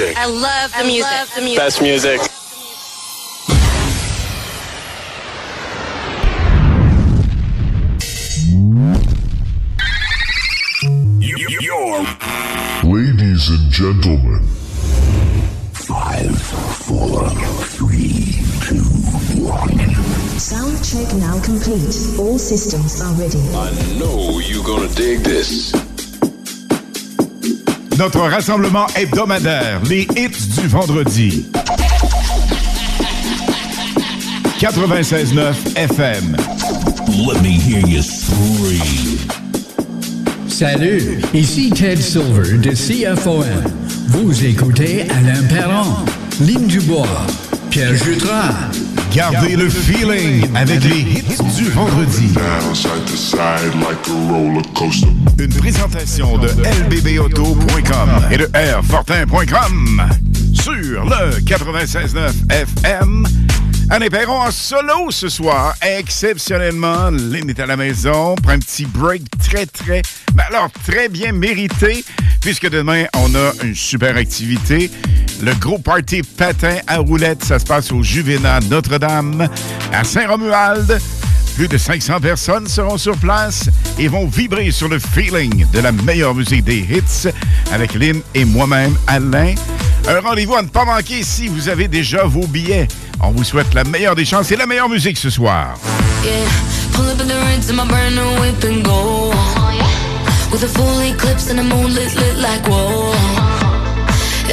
I love the music. Love the music. Best music. Ladies and gentlemen, Five, four, three, two, one. Sound check now complete. All systems are ready. I know you're gonna dig this. Notre rassemblement hebdomadaire, les hits du vendredi. 96.9 FM. Let me hear you scream. Salut, ici Ted Silver de CFOM. Vous écoutez Alain Perron, Lynn Dubois, Pierre Jutras. Gardez le feeling avec les hits du vendredi. Down side to side like a roller coaster. Une présentation de lbbauto.com et de rfortin.com sur le 96.9 FM. Anne Perron en solo ce soir. Exceptionnellement, Lynn est à la maison. Prend un petit break très, très, mais alors très bien mérité, puisque demain, on a une super activité. Le gros party patin à roulettes, ça se passe au Juvénat Notre-Dame à Saint-Romuald. Plus de 500 personnes seront sur place et vont vibrer sur le feeling de la meilleure musique des hits avec Lynn et moi-même, Alain. Un rendez-vous à ne pas manquer si vous avez déjà vos billets. On vous souhaite la meilleure des chances et la meilleure musique ce soir. With a full eclipse and a moon lit, lit like whoa.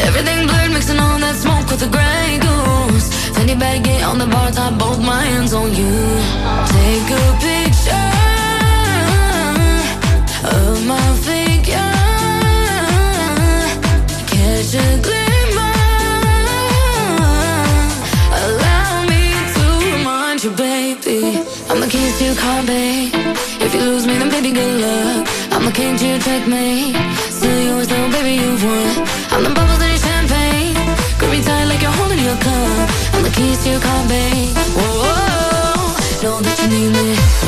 Everything blurred, mixing all that smoke with the gray goose. Fanny baggy on the bar top, both my hands on you. Take a picture of my figure. Catch a glimmer. Allow me to remind you, baby. I'm the keys to your car, babe. If you lose me, then baby, good luck. I'm the king to your checkmate. Still yours, though, baby, you've won. I'm the bubbles in your champagne. Grip me tight like you're holding your cup. I'm the keys to your car, babe. Whoa, whoa, whoa. know that you need me.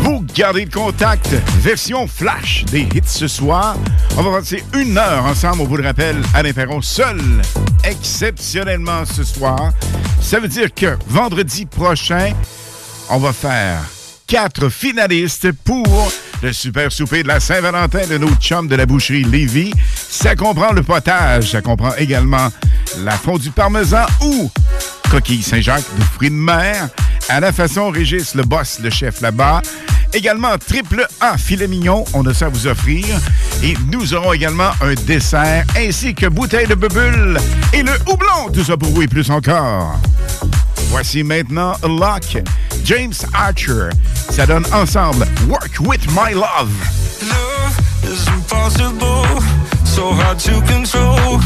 Vous Gardez le contact, version flash des hits ce soir. On va passer une heure ensemble, on vous le rappelle, à Perron seul exceptionnellement ce soir. Ça veut dire que vendredi prochain, on va faire quatre finalistes pour le super souper de la Saint-Valentin de nos chums de la boucherie Lévis. Ça comprend le potage, ça comprend également la fondue parmesan ou coquille Saint-Jacques de fruits de mer à la façon Régis, le boss, le chef là-bas. Également, triple A filet mignon, on a ça à vous offrir. Et nous aurons également un dessert ainsi que bouteille de bubule et le houblon. Tout ça pour vous et plus encore. Voici maintenant Lock, James Archer. Ça donne ensemble Work With My Love. So hard to control.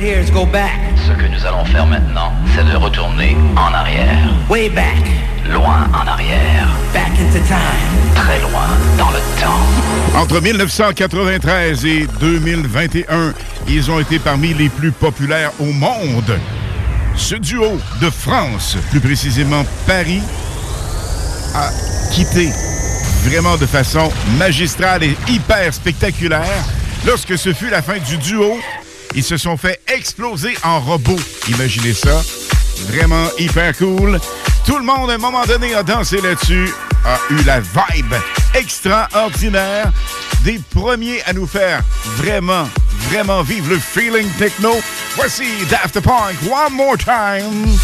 Right here is go back. Ce que nous allons faire maintenant, c'est de retourner en arrière. Way back. Loin en arrière. Back into time. Très loin dans le temps. Entre 1993 et 2021, ils ont été parmi les plus populaires au monde. Ce duo de France, plus précisément Paris, a quitté vraiment de façon magistrale et hyper spectaculaire. Lorsque ce fut la fin du duo, ils se sont fait exploser en robot. Imaginez ça. Vraiment hyper cool. Tout le monde, à un moment donné, a dansé là-dessus, a eu la vibe extraordinaire. Des premiers à nous faire vraiment, vraiment vivre le feeling techno. Voici Daft Punk, One More Time.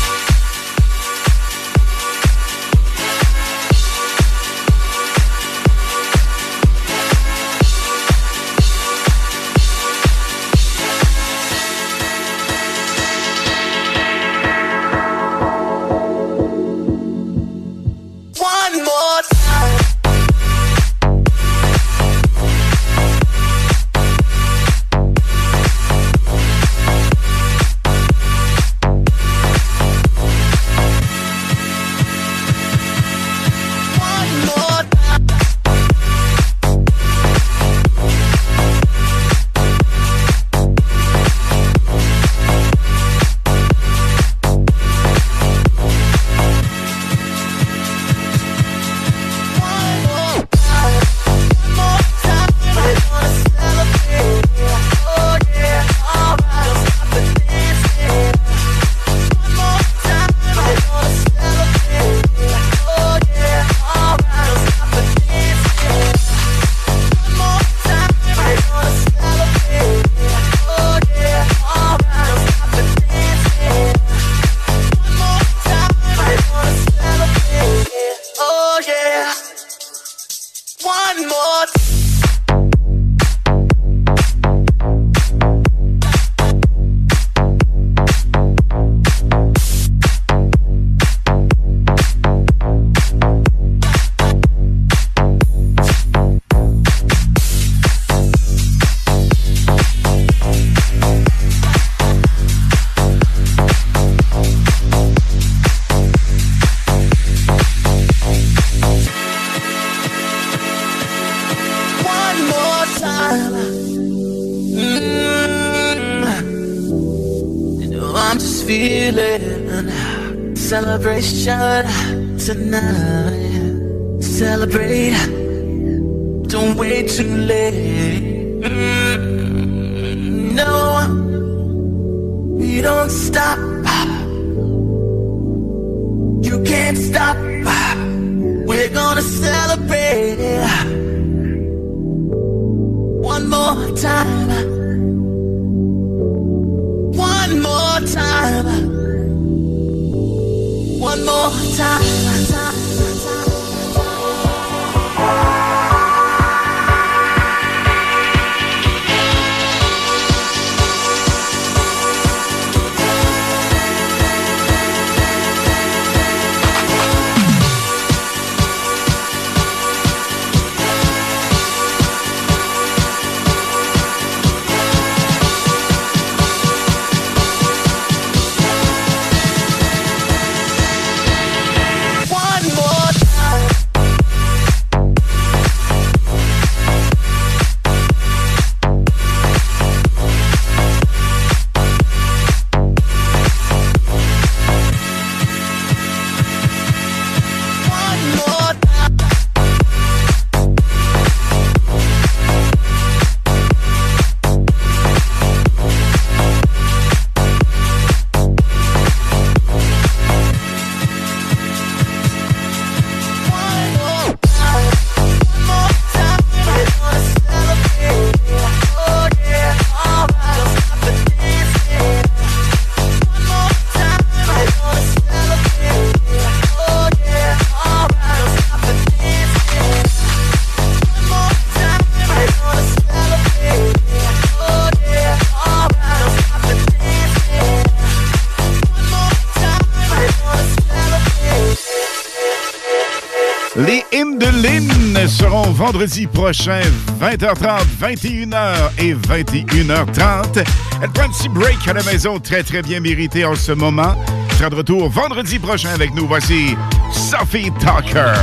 vendredi prochain, 20h30, 21h et 21h30. Elle prend un petit break à la maison, très très bien mérité en ce moment. Sera de retour vendredi prochain avec nous. Voici Sophie Tucker.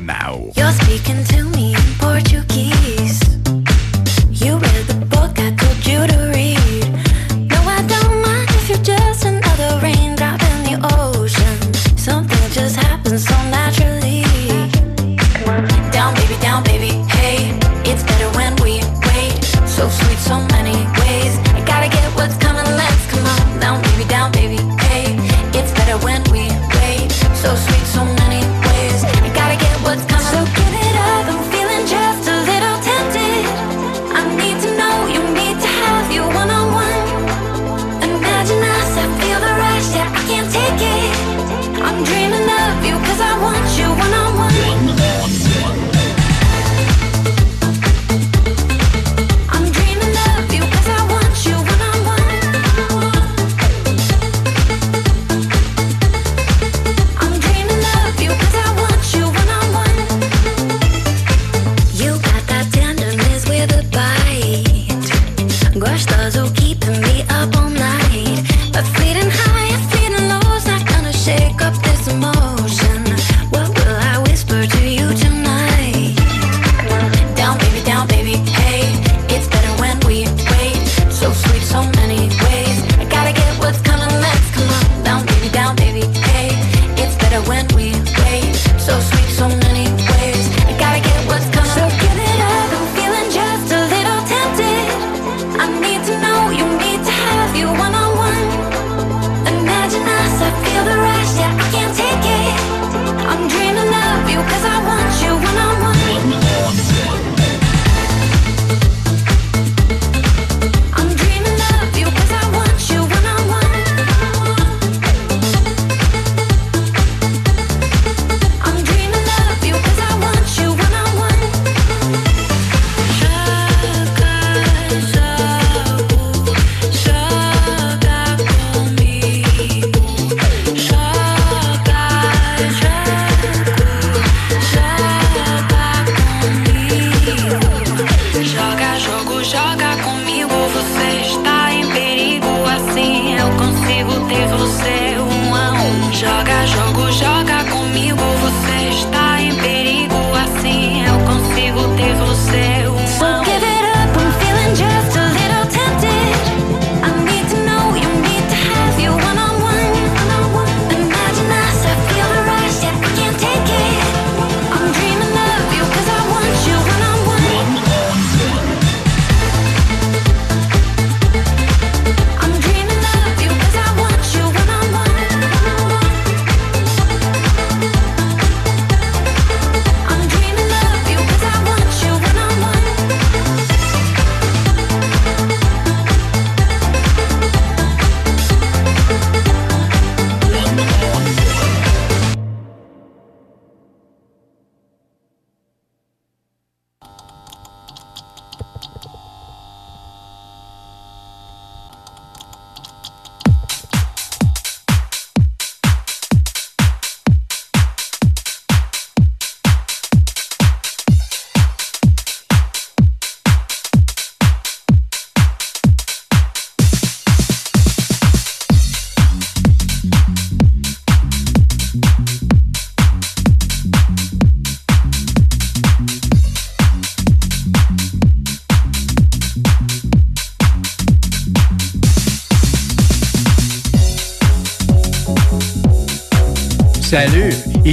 Now. You're speaking to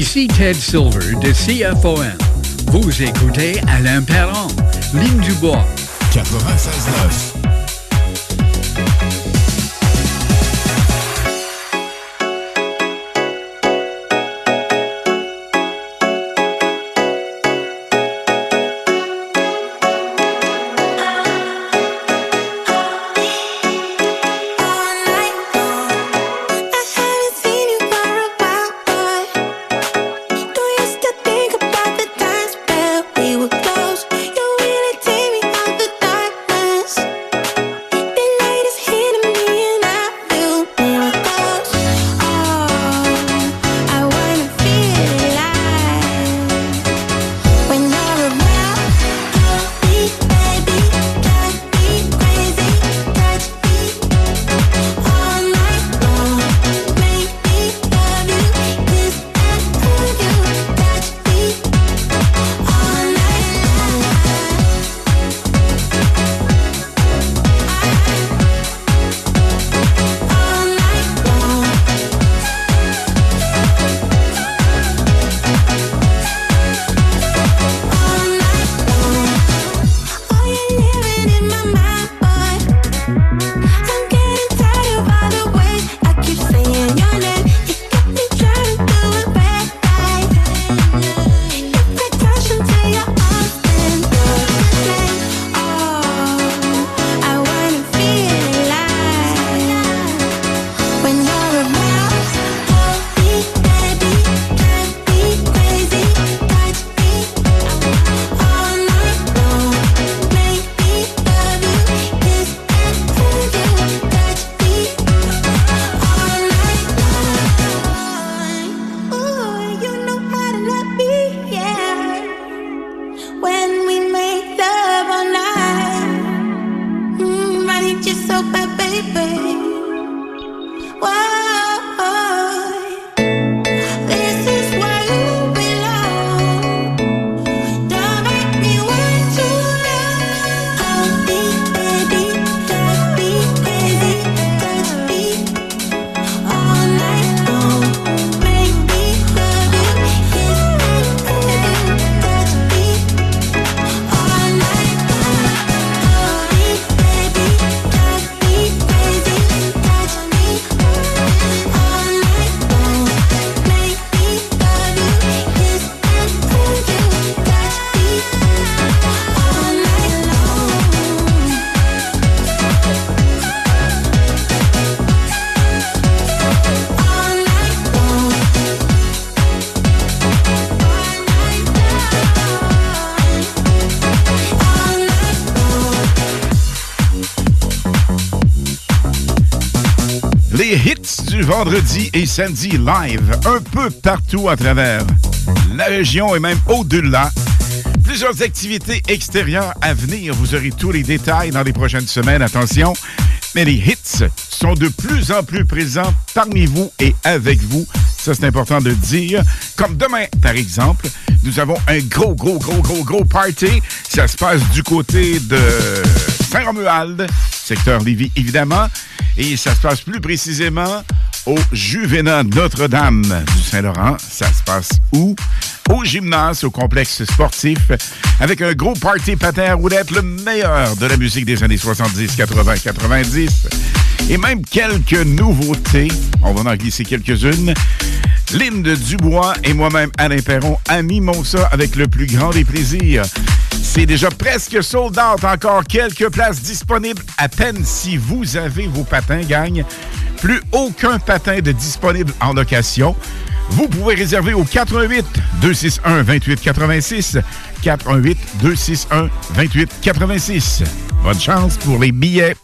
ici Ted Silver de CFOM. Vous écoutez Alain Perron, ligne du bois. 96.9. et samedi live un peu partout à travers la région et même au-delà. Plusieurs activités extérieures à venir. Vous aurez tous les détails dans les prochaines semaines. Attention, mais les hits sont de plus en plus présents parmi vous et avec vous. Ça, c'est important de dire. Comme demain, par exemple, nous avons un gros, gros, gros, gros, gros party. Ça se passe du côté de Saint-Romuald, secteur Lévis, évidemment. Et ça se passe plus précisément au Juvénat Notre-Dame du Saint-Laurent. Ça se passe où? Au gymnase, au complexe sportif, avec un gros party patin à roulettes, le meilleur de la musique des années 70, 80, 90, et même quelques nouveautés. On va en glisser quelques-unes. Lynde Dubois et moi-même, Alain Perron, amis Monsa, avec le plus grand des plaisirs. C'est déjà presque sold encore quelques places disponibles à peine si vous avez vos patins, gagne. Plus aucun patin de disponible en location. Vous pouvez réserver au 88 261 28 86 88 261 28 86. Bonne chance pour les billets.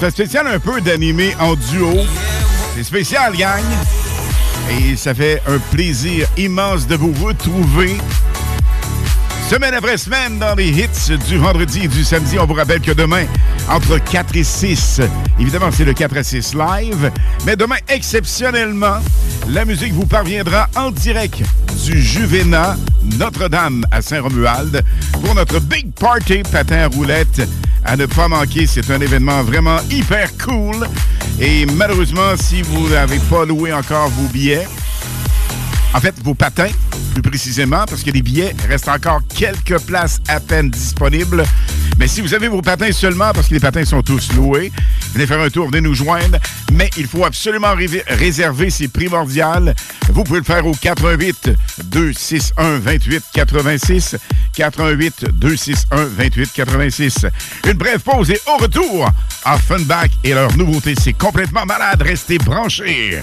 C'est spécial un peu d'animer en duo. C'est spécial, gang. Et ça fait un plaisir immense de vous retrouver. Semaine après semaine dans les hits du vendredi et du samedi. On vous rappelle que demain, entre 4 et 6, évidemment, c'est le 4 à 6 live. Mais demain, exceptionnellement, la musique vous parviendra en direct du Juvena Notre-Dame à Saint-Romuald pour notre Big Party patin roulette. À ne pas manquer, c'est un événement vraiment hyper cool. Et malheureusement, si vous n'avez pas loué encore vos billets, en fait, vos patins, plus précisément, parce que les billets restent encore quelques places à peine disponibles. Mais si vous avez vos patins seulement, parce que les patins sont tous loués, venez faire un tour, venez nous joindre. Mais il faut absolument ré- réserver, c'est primordial. Vous pouvez le faire au 88 261 28 86. 88 261 28 86. Une brève pause et au retour, Offenbach et leur nouveauté, c'est complètement malade. Restez branchés.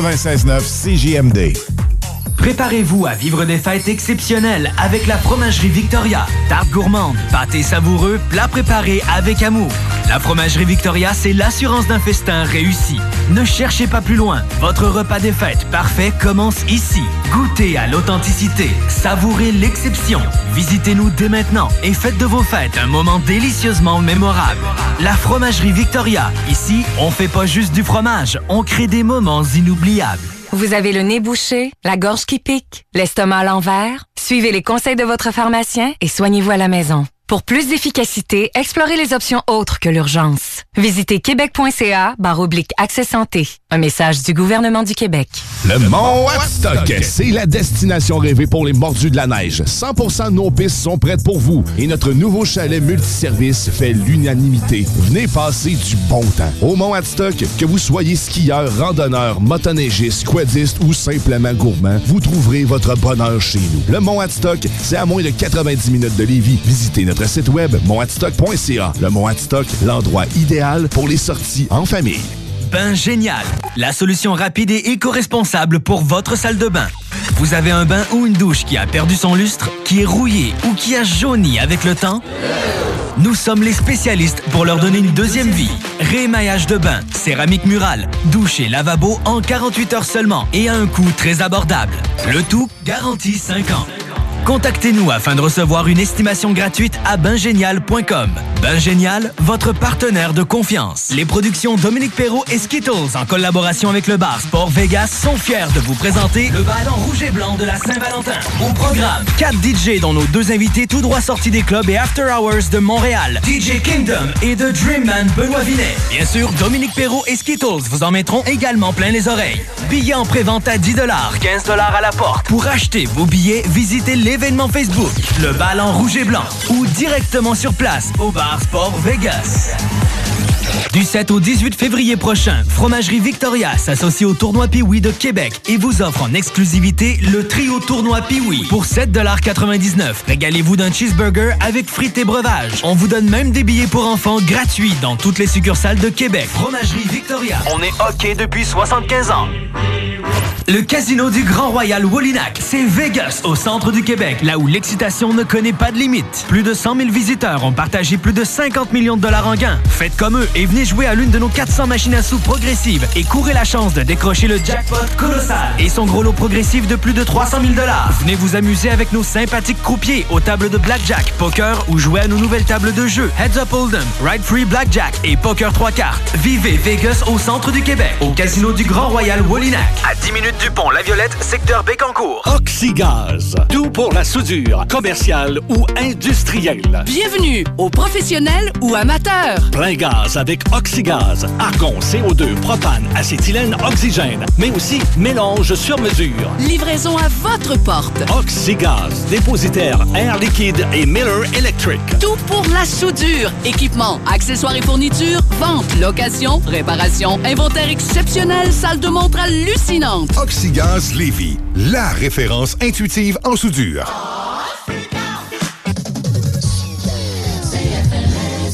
96.9 CJMD. Préparez-vous à vivre des fêtes exceptionnelles avec la Fromagerie Victoria. Tarte gourmande, pâté savoureux, plats préparés avec amour. La Fromagerie Victoria, c'est l'assurance d'un festin réussi. Ne cherchez pas plus loin. Votre repas des fêtes parfait commence ici. Goûtez à l'authenticité, savourez l'exception. Visitez-nous dès maintenant et faites de vos fêtes un moment délicieusement mémorable. La Fromagerie Victoria. Ici, on fait pas juste du fromage, on crée des moments inoubliables. Vous avez le nez bouché, la gorge qui pique, l'estomac à l'envers? Suivez les conseils de votre pharmacien et soignez-vous à la maison. Pour plus d'efficacité, explorez les options autres que l'urgence. Visitez québec.ca barre oblique accès santé. Un message du gouvernement du Québec. Le Mont Watstock, c'est la destination rêvée pour les mordus de la neige. 100% de nos pistes sont prêtes pour vous et notre nouveau chalet multiservice fait l'unanimité. Venez passer du bon temps. Au Mont Watstock, que vous soyez skieur, randonneur, motoneigiste, quadiste ou simplement gourmand, vous trouverez votre bonheur chez nous. Le Mont Watstock, c'est à moins de 90 minutes de Lévis. Visitez notre site web montwatstock.ca. Le Mont Watstock, l'endroit idéal pour les sorties en famille. Bain Génial, la solution rapide et éco-responsable pour votre salle de bain. Vous avez un bain ou une douche qui a perdu son lustre, qui est rouillé ou qui a jauni avec le temps? Nous sommes les spécialistes pour leur donner une deuxième vie. Rémaillage de bain, céramique murale, douche et lavabo en 48 heures seulement et à un coût très abordable. Le tout garantie 5 ans. Contactez-nous afin de recevoir une estimation gratuite à bingénial.com. Bingénial, votre partenaire de confiance. Les productions Dominique Perrault et Skittles, en collaboration avec le bar Sport Vegas, sont fiers de vous présenter le ballon rouge et blanc de la Saint-Valentin. Au programme, 4 DJ dont nos deux invités tout droit sortis des clubs et After Hours de Montréal, DJ Kingdom et The Dreamman Benoît Vinet. Bien sûr, Dominique Perrault et Skittles vous en mettront également plein les oreilles. Billets en pré-vente à 10 15 à la porte. Pour acheter vos billets, visitez l'événement Facebook, le ballon rouge et blanc, ou directement sur place au bar Sport Vegas. Du 7 au 18 février prochain, Fromagerie Victoria s'associe au tournoi Piwi de Québec et vous offre en exclusivité le trio tournoi Piwi pour 7,99$. Régalez-vous d'un cheeseburger avec frites et breuvages. On vous donne même des billets pour enfants gratuits dans toutes les succursales de Québec. Fromagerie Victoria. On est OK depuis 75 ans. Le casino du Grand Royal Woolinac, c'est Vegas, au centre du Québec, là où l'excitation ne connaît pas de limite. Plus de 100 000 visiteurs ont partagé plus de 50 millions de dollars en gains. Faites comme eux et venez jouer à l'une de nos 400 machines à sous progressives et courez la chance de décrocher le jackpot colossal et son gros lot progressif de plus de 300 000 dollars. Venez vous amuser avec nos sympathiques croupiers aux tables de blackjack, poker ou jouer à nos nouvelles tables de jeu Heads Up Hold'em, Ride Free Blackjack et Poker 3 cartes. Vivez Vegas au centre du Québec, au casino du Grand Royal Woolinac. À 10 minutes du pont La Violette, secteur Bécancourt. Oxygaz. Tout pour la soudure, commerciale ou industrielle. Bienvenue aux professionnels ou amateurs. Plein gaz avec Oxygaz. Argon, CO2, propane, acétylène, oxygène. Mais aussi mélange sur mesure. Livraison à votre porte. Oxygaz. Dépositaire Air Liquide et Miller Electric. Tout pour la soudure. Équipement, accessoires et fournitures, vente, location, réparation, inventaire exceptionnel, salle de montre hallucinante. Oxygaz Lévy, la référence intuitive en soudure.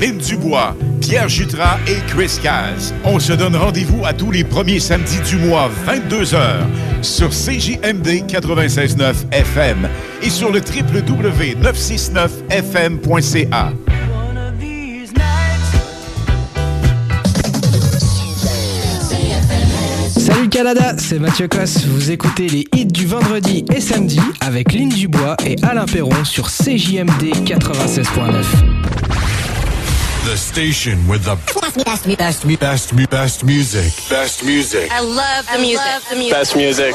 Lynn Dubois, Pierre Jutras et Chris Caz. On se donne rendez-vous à tous les premiers samedis du mois, 22h, sur CJMD 96.9 FM et sur le www.969fm.ca. Salut Canada, c'est Mathieu Cosse. Vous écoutez les hits du vendredi et samedi avec Lynn Dubois et Alain Perron sur CJMD 96.9. The station with the best, best, best, best, best, best music. Best music. I love the music. the music. Best music.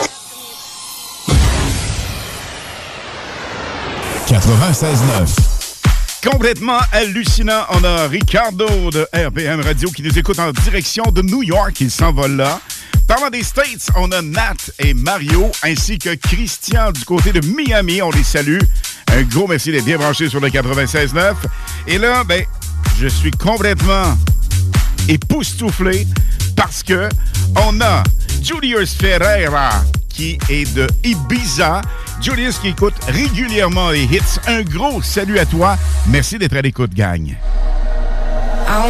96.9. Complètement hallucinant. On a Ricardo de RPM Radio qui nous écoute en direction de New York. Il s'envole là. Parlant des States, on a Nat et Mario ainsi que Christian du côté de Miami. On les salue. Un gros merci d'être bien branchés sur le 96.9. Et là, ben, je suis complètement époustouflé parce que on a Julius Ferreira qui est de Ibiza. Julius qui écoute régulièrement les hits. Un gros salut à toi. Merci d'être à l'écoute, gang. I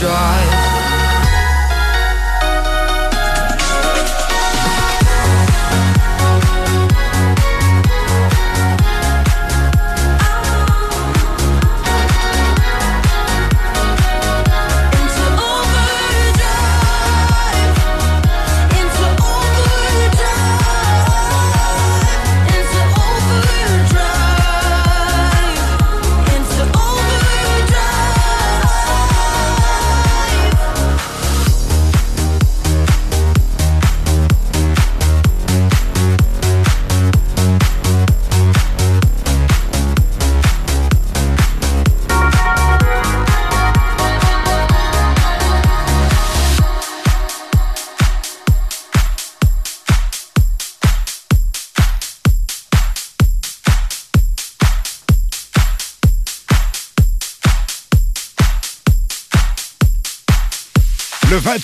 Overdrive.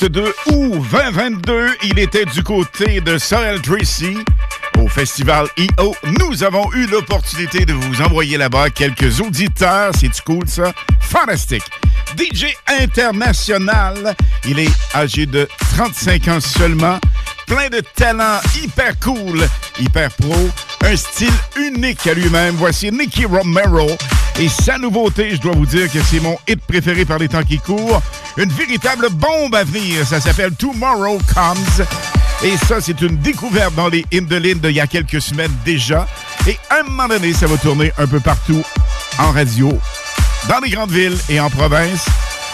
22 août 2022, il était du côté de Sorel Tracy au festival EO. Nous avons eu l'opportunité de vous envoyer là-bas quelques auditeurs. C'est cool ça? Fantastique. DJ international. Il est âgé de 35 ans seulement. Plein de talent, hyper cool, hyper pro. Un style unique à lui-même. Voici Nicky Romero. Et sa nouveauté, je dois vous dire que c'est mon hit préféré par les temps qui courent. Une véritable bombe à venir. Ça s'appelle Tomorrow Comes. Et ça, c'est une découverte dans les hymnes de d'il y a quelques semaines déjà. Et à un moment donné, ça va tourner un peu partout en radio, dans les grandes villes et en province,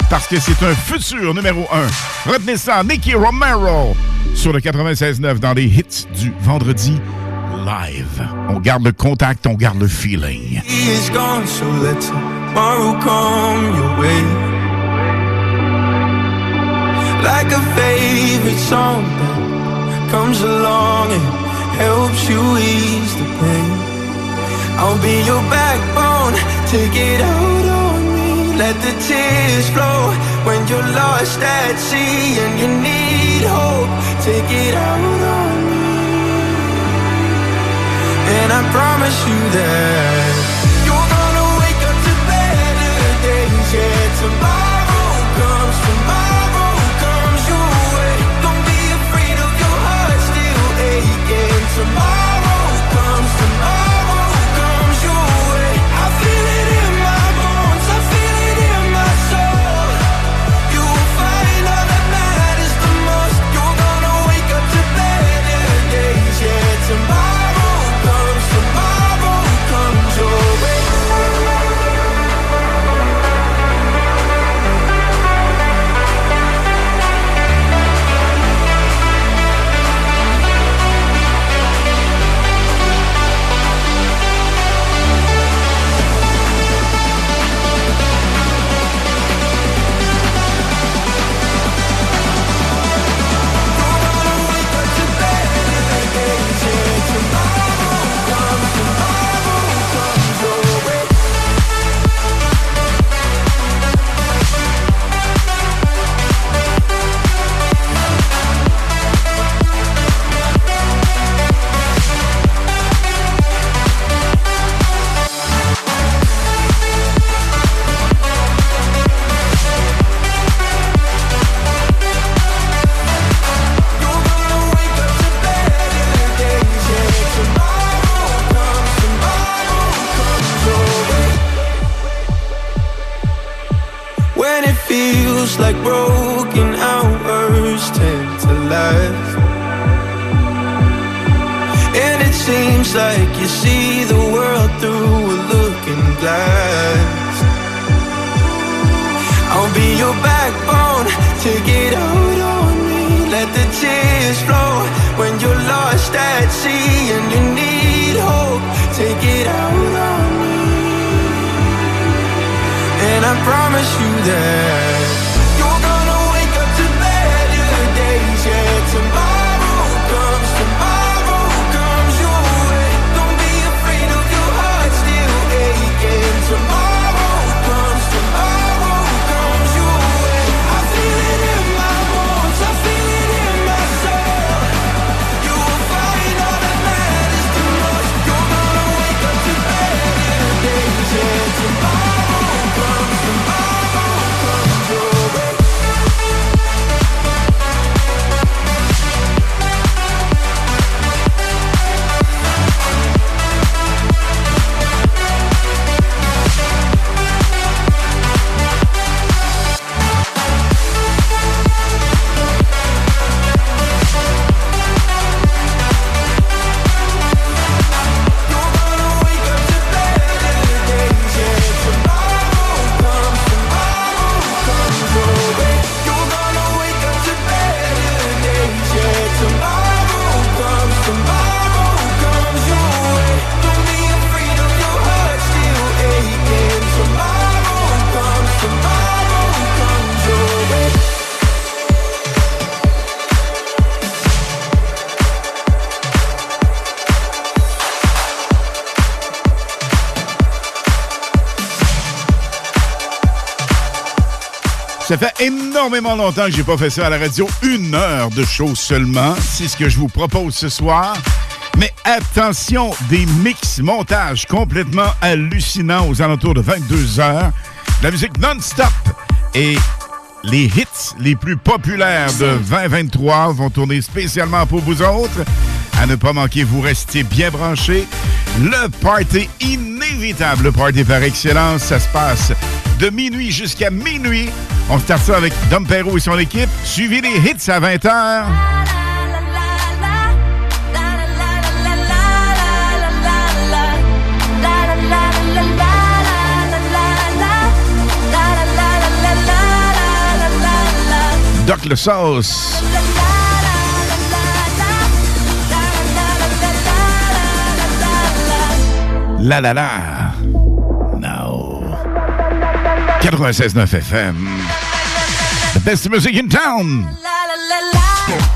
parce que c'est un futur numéro un. Retenez ça, Nicky Romero, sur le 96.9 dans les hits du vendredi live. On garde le contact, on garde le feeling. He is gone, so let tomorrow come your way. Like a favorite song that comes along and helps you ease the pain. I'll be your backbone, take it out me. Let the tears flow when you're lost at sea and you need hope. Take it out on me. And I promise you that you're gonna wake up to better days. Yeah, tomorrow feels like broken hours tend to last. And it seems like you see the world through a looking glass. I'll be your backbone, take it out on me. Let the tears flow when you're lost at sea And you need hope, take it out on me. And I promise you that Ça fait énormément longtemps que j'ai pas fait ça à la radio. Une heure de show seulement. C'est ce que je vous propose ce soir. Mais attention, des mix montages complètement hallucinants aux alentours de 22 heures. La musique non-stop et les hits les plus populaires de 2023 vont tourner spécialement pour vous autres. À ne pas manquer, vous restez bien branchés. Le party inévitable, le party par excellence, ça se passe de minuit jusqu'à minuit. On start ça avec Dom Perrault et son équipe. Suivez les hits à 20h. Doc le sauce. La la la. 96.9 FM. The best music in town. Sing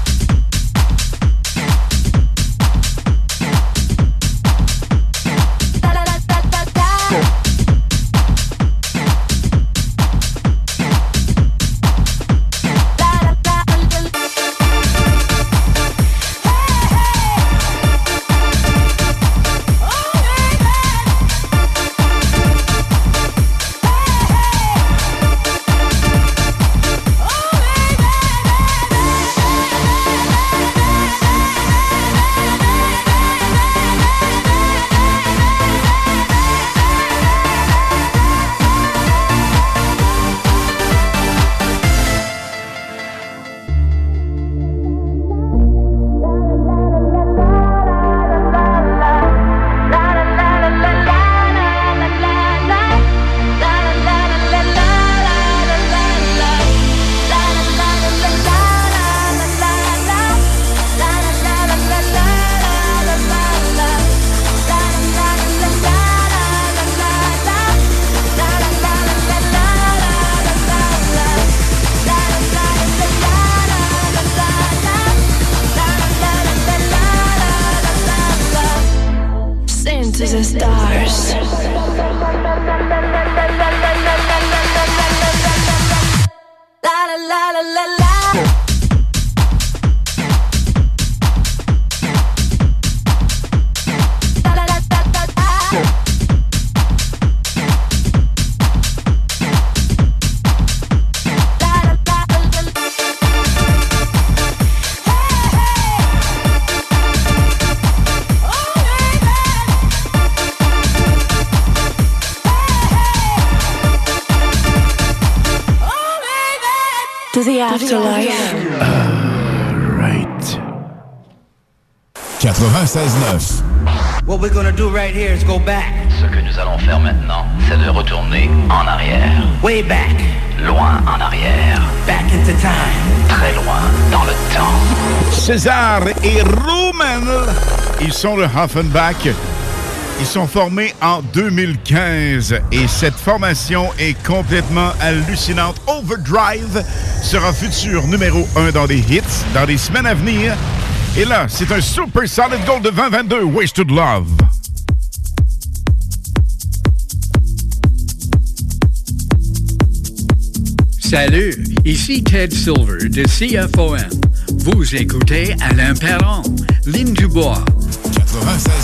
César et Roman, ils sont le Hoffenbach. Ils sont formés en 2015 et cette formation est complètement hallucinante. Overdrive sera futur numéro 1 dans les hits dans les semaines à venir. Et là, c'est un super solid gold de 2022, Wasted Love. Salut, ici Ted Silver de CFOM. Vous écoutez Alain Perron, Ligne du Bois. 96.9.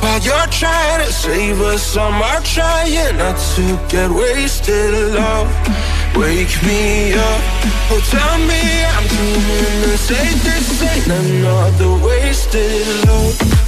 while you're trying to save us. I'm trying not to get wasted love. Wake me up. Oh, tell me I'm dreaming say this ain't another wasted love.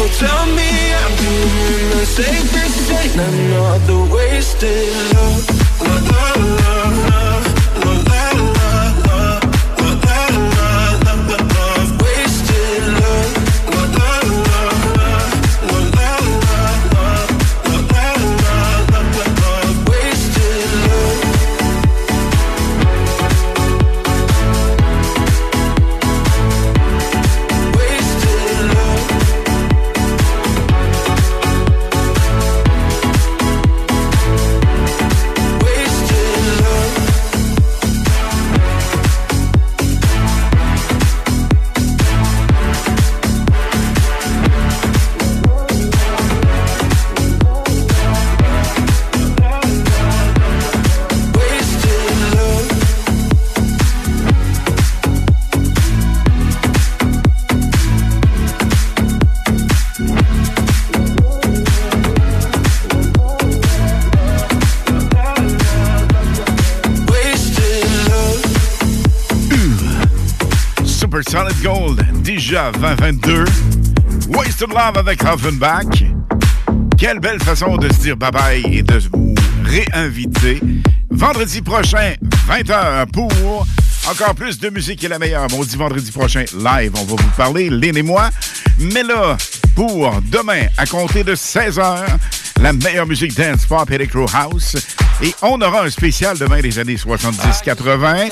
Oh, tell me I'm doing the safest thing. Another wasted love. love, love, déjà 2022. Wasted Love avec Offenbach. Quelle belle façon de se dire bye-bye et de vous réinviter. Vendredi prochain, 20h pour encore plus de musique et la meilleure. Maudit vendredi prochain, live, on va vous parler, Lynn et moi. Mais là, pour demain, à compter de 16h, la meilleure musique dance pop Electro House. Et on aura un spécial demain des années 70-80.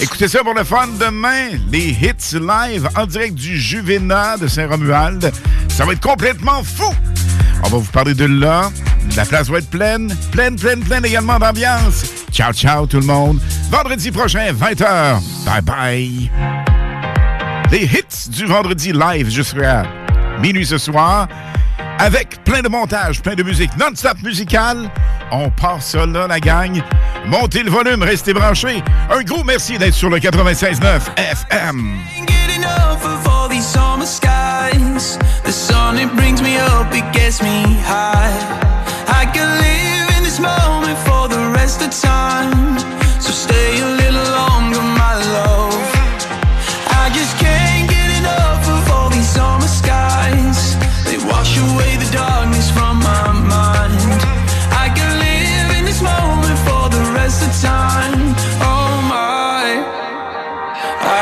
Écoutez ça pour le fun demain, les hits live en direct du Juvena de Saint-Romuald. Ça va être complètement fou. On va vous parler de là. La place va être pleine, pleine, pleine, pleine également d'ambiance. Ciao, ciao tout le monde. Vendredi prochain, 20h. Bye bye. Les hits du vendredi live jusqu'à minuit ce soir avec plein de montages, plein de musique non-stop musicale. On part ça là, la gang. Montez le volume, restez branchés. Un gros merci d'être sur le 96.9 FM. The sun, it brings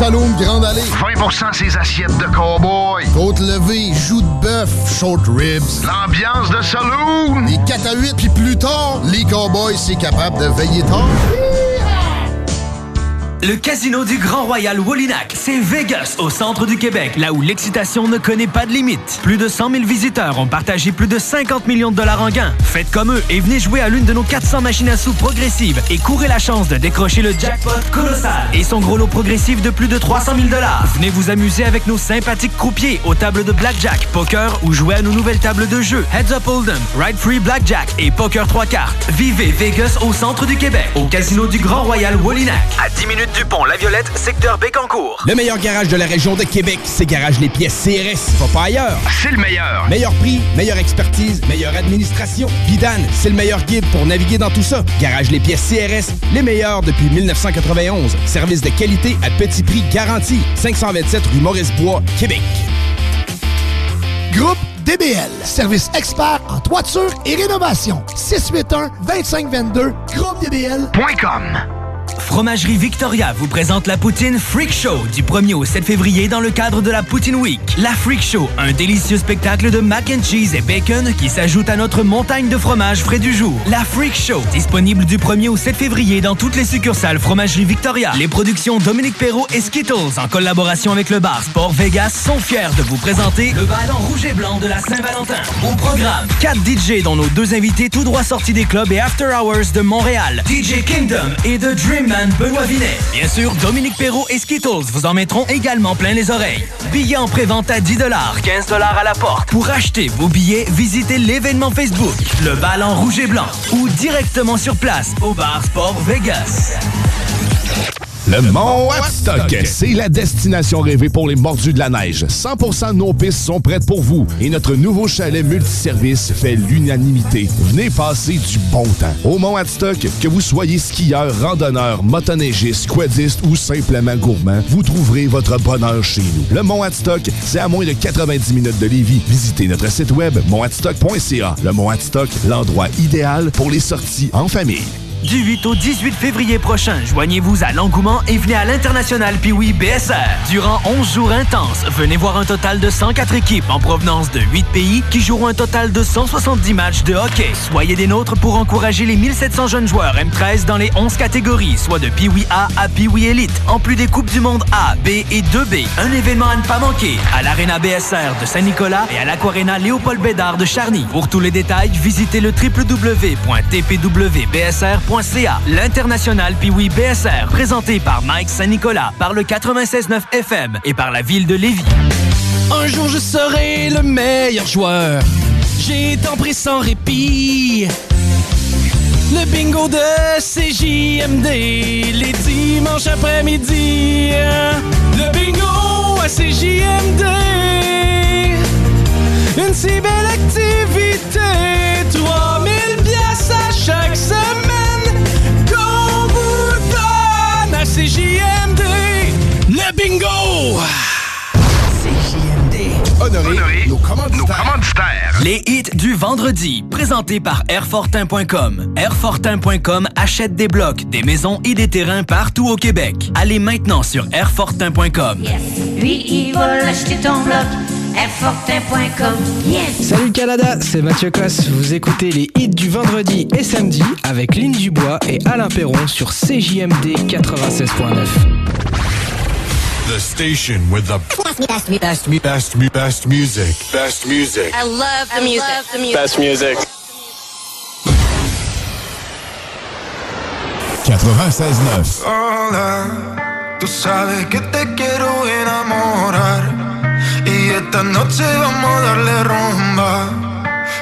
Saloum, Grande Allée. 20% ses assiettes de cowboy. Côte levée, joues de bœuf, short ribs. L'ambiance de saloon. Les 4 à 8, puis plus tard, les cowboys, c'est capable de veiller tard. Le casino du Grand Royal Wallinac, c'est Vegas, au centre du Québec, là où l'excitation ne connaît pas de limite. Plus de 100 000 visiteurs ont partagé plus de 50 millions de dollars en gains. Faites comme eux et venez jouer à l'une de nos 400 machines à sous progressives et courez la chance de décrocher le jackpot colossal et son gros lot progressif de plus de 300 000 dollars. Venez vous amuser avec nos sympathiques croupiers aux tables de blackjack, poker ou jouer à nos nouvelles tables de jeu Heads Up Hold'em, Ride Free Blackjack et Poker 3 cartes. Vivez Vegas au centre du Québec, au casino du Grand Royal Wallinac. À 10 minutes du pont La Violette, secteur Bécancourt. Le meilleur garage de la région de Québec, c'est Garage Les Pièces CRS. Va pas ailleurs. C'est le meilleur. Meilleur prix, meilleure expertise, meilleure administration. Vidane, c'est le meilleur guide pour naviguer dans tout ça. Garage Les Pièces CRS, les meilleurs depuis 1991. Service de qualité à petit prix garanti. 527 rue Maurice-Bois, Québec. Groupe DBL, service expert en toiture et rénovation. 681-2522, groupedbl.com. Fromagerie Victoria vous présente la poutine Freak Show du 1er au 7 février dans le cadre de la Poutine Week. La Freak Show, un délicieux spectacle de mac and cheese et bacon qui s'ajoute à notre montagne de fromage frais du jour. La Freak Show, disponible du 1er au 7 février dans toutes les succursales Fromagerie Victoria. Les productions Dominique Perrault et Skittles en collaboration avec le bar Sport Vegas sont fiers de vous présenter le ballon rouge et blanc de la Saint-Valentin. Au programme, 4 DJ dont nos deux invités tout droit sortis des clubs et after hours de Montréal. DJ Kingdom et The Dreamman Benoît Vinet. Bien sûr, Dominique Perrault et Skittles vous en mettront également plein les oreilles. Billets en prévente à 10 15 à la porte. Pour acheter vos billets, visitez l'événement Facebook, le bal en rouge et blanc, ou directement sur place au bar Sport Vegas. Le Mont Watstock, c'est la destination rêvée pour les mordus de la neige. 100% de nos pistes sont prêtes pour vous et notre nouveau chalet multiservice fait l'unanimité. Venez passer du bon temps. Au Mont Watstock, que vous soyez skieur, randonneur, motoneigiste, quadiste ou simplement gourmand, vous trouverez votre bonheur chez nous. Le Mont Watstock, c'est à moins de 90 minutes de Lévis. Visitez notre site web montwatstock.ca. Le Mont Watstock, l'endroit idéal pour les sorties en famille. Du 8 au 18 février prochain, joignez-vous à l'engouement et venez à l'International Piwi BSR. Durant 11 jours intenses, venez voir un total de 104 équipes en provenance de 8 pays qui joueront un total de 170 matchs de hockey. Soyez des nôtres pour encourager les 1700 jeunes joueurs M13 dans les 11 catégories, soit de Piwi A à Piwi Elite, en plus des Coupes du Monde A, B et 2B. Un événement à ne pas manquer à l'Arena BSR de Saint-Nicolas et à l'Aquarena Léopold Bédard de Charny. Pour tous les détails, visitez le L'international Piwi BSR, présenté par Mike Saint-Nicolas, par le 96.9 FM et par la ville de Lévis. Un jour je serai le meilleur joueur. J'ai tant pris sans répit. Le bingo de CJMD, les dimanches après-midi. Le bingo à CJMD. Une si belle activité, CJMD. Le bingo! Honoré, nos commanditaires. Les hits du vendredi, présentés par Airfortin.com. Airfortin.com achète des blocs, des maisons et des terrains partout au Québec. Allez maintenant sur Airfortin.com. Lui, il va l'acheter ton bloc. Yes! Salut Canada, c'est Mathieu Cosse. Vous écoutez les hits du vendredi et samedi avec Lynn Dubois et Alain Perron sur CJMD 96.9. The station with the best, best, music. Best music. I love the music. the music. Best music. 96.9. Hola, tú sabes que te quiero enamorar y esta noche vamos a darle rumba.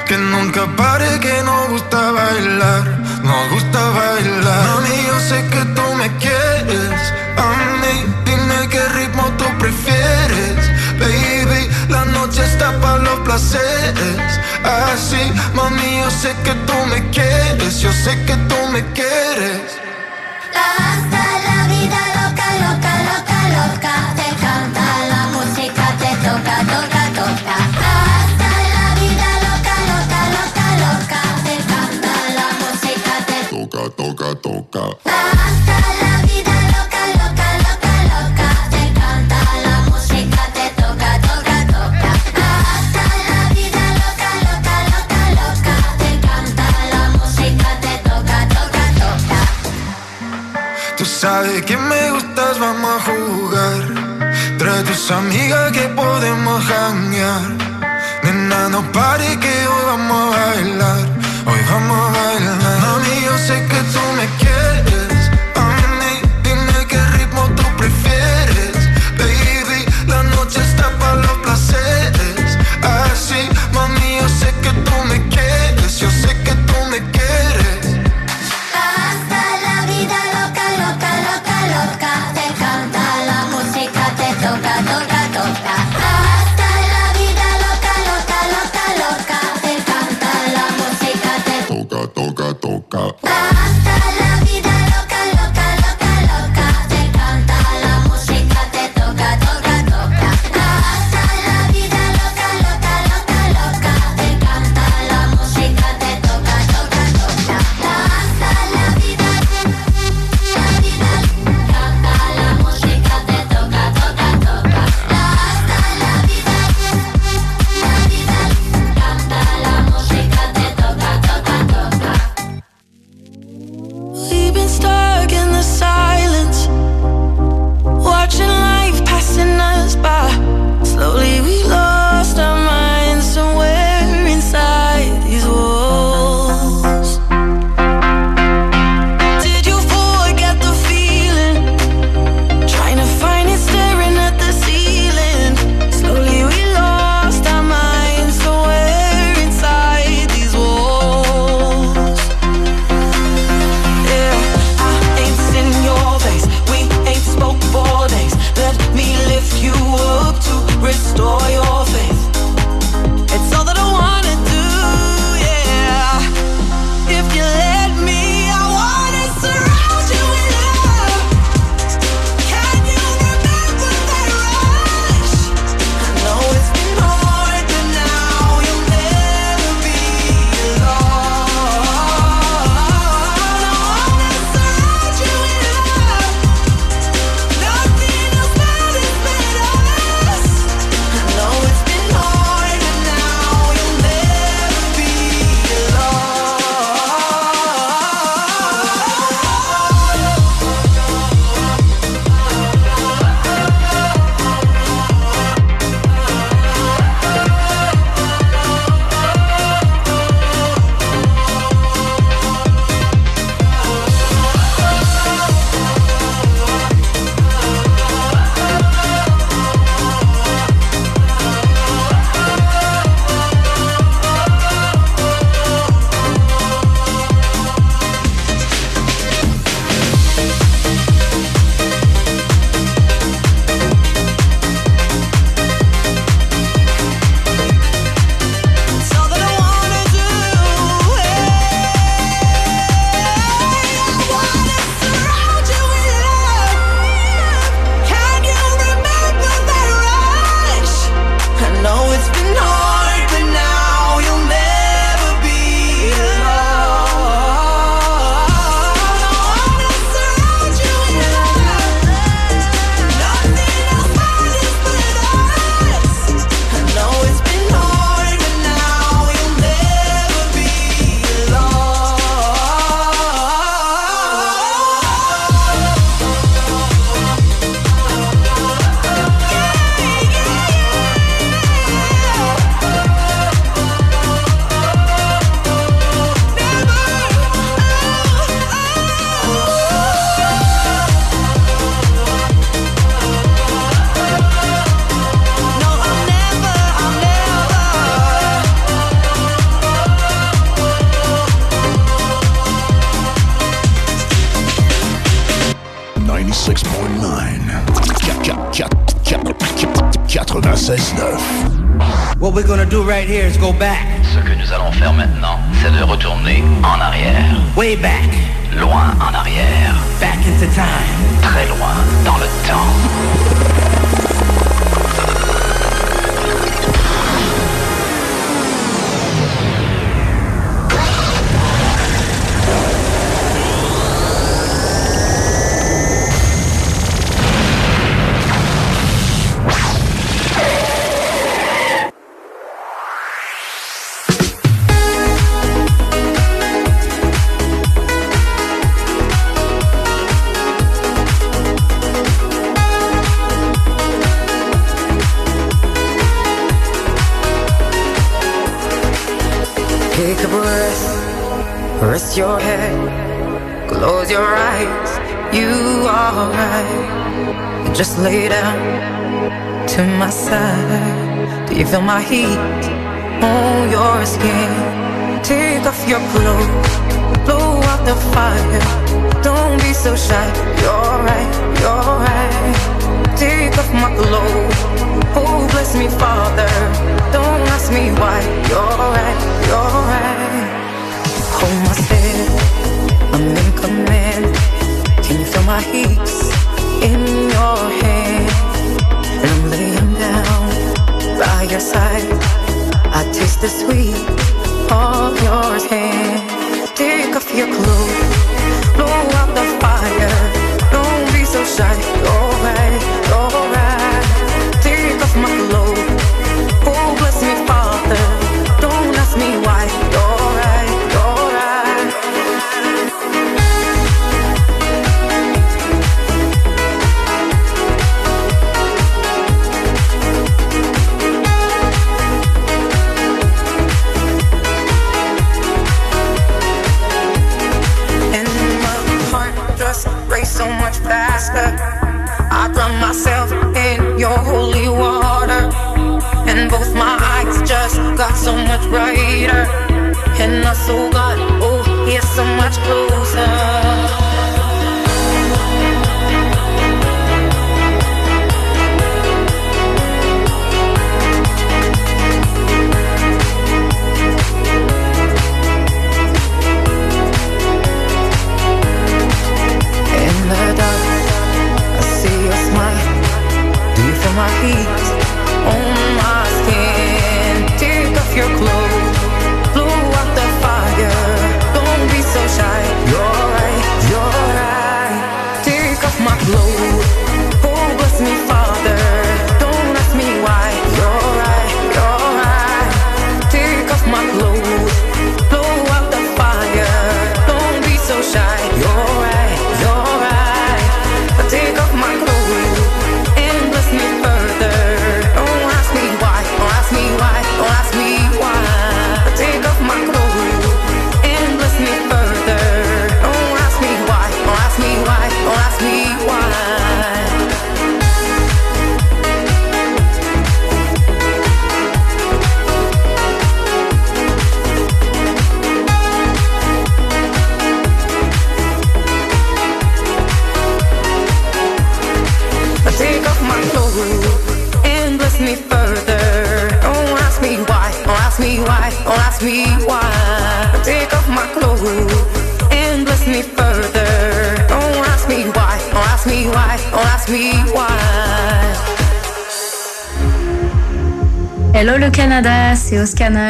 Que nunca pare, que nos gusta bailar, nos gusta bailar. Mami, yo sé que tú me quieres, a mí dime qué ritmo tú prefieres. Baby, la noche está para los placeres. Así, mami, yo sé que tú me quieres, yo sé que tú me quieres. La toca. Hasta la vida loca, loca, loca, loca. Te canta la música, te toca, toca, toca. Hasta la vida loca, loca, loca, loca. Te canta la música, te toca, toca, toca. Tú sabes que me gustas, vamos a jugar. Trae tus amigas que podemos janguear. Nena, no pare que hoy vamos a bailar. Hoy vamos a bailar. Sé que tú me quieres.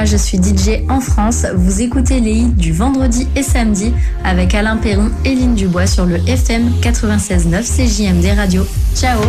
je suis DJ en France. Vous écoutez les hits du vendredi et samedi avec Alain Perron et Lynn Dubois sur le FM 96.9 CJMD Radio. Ciao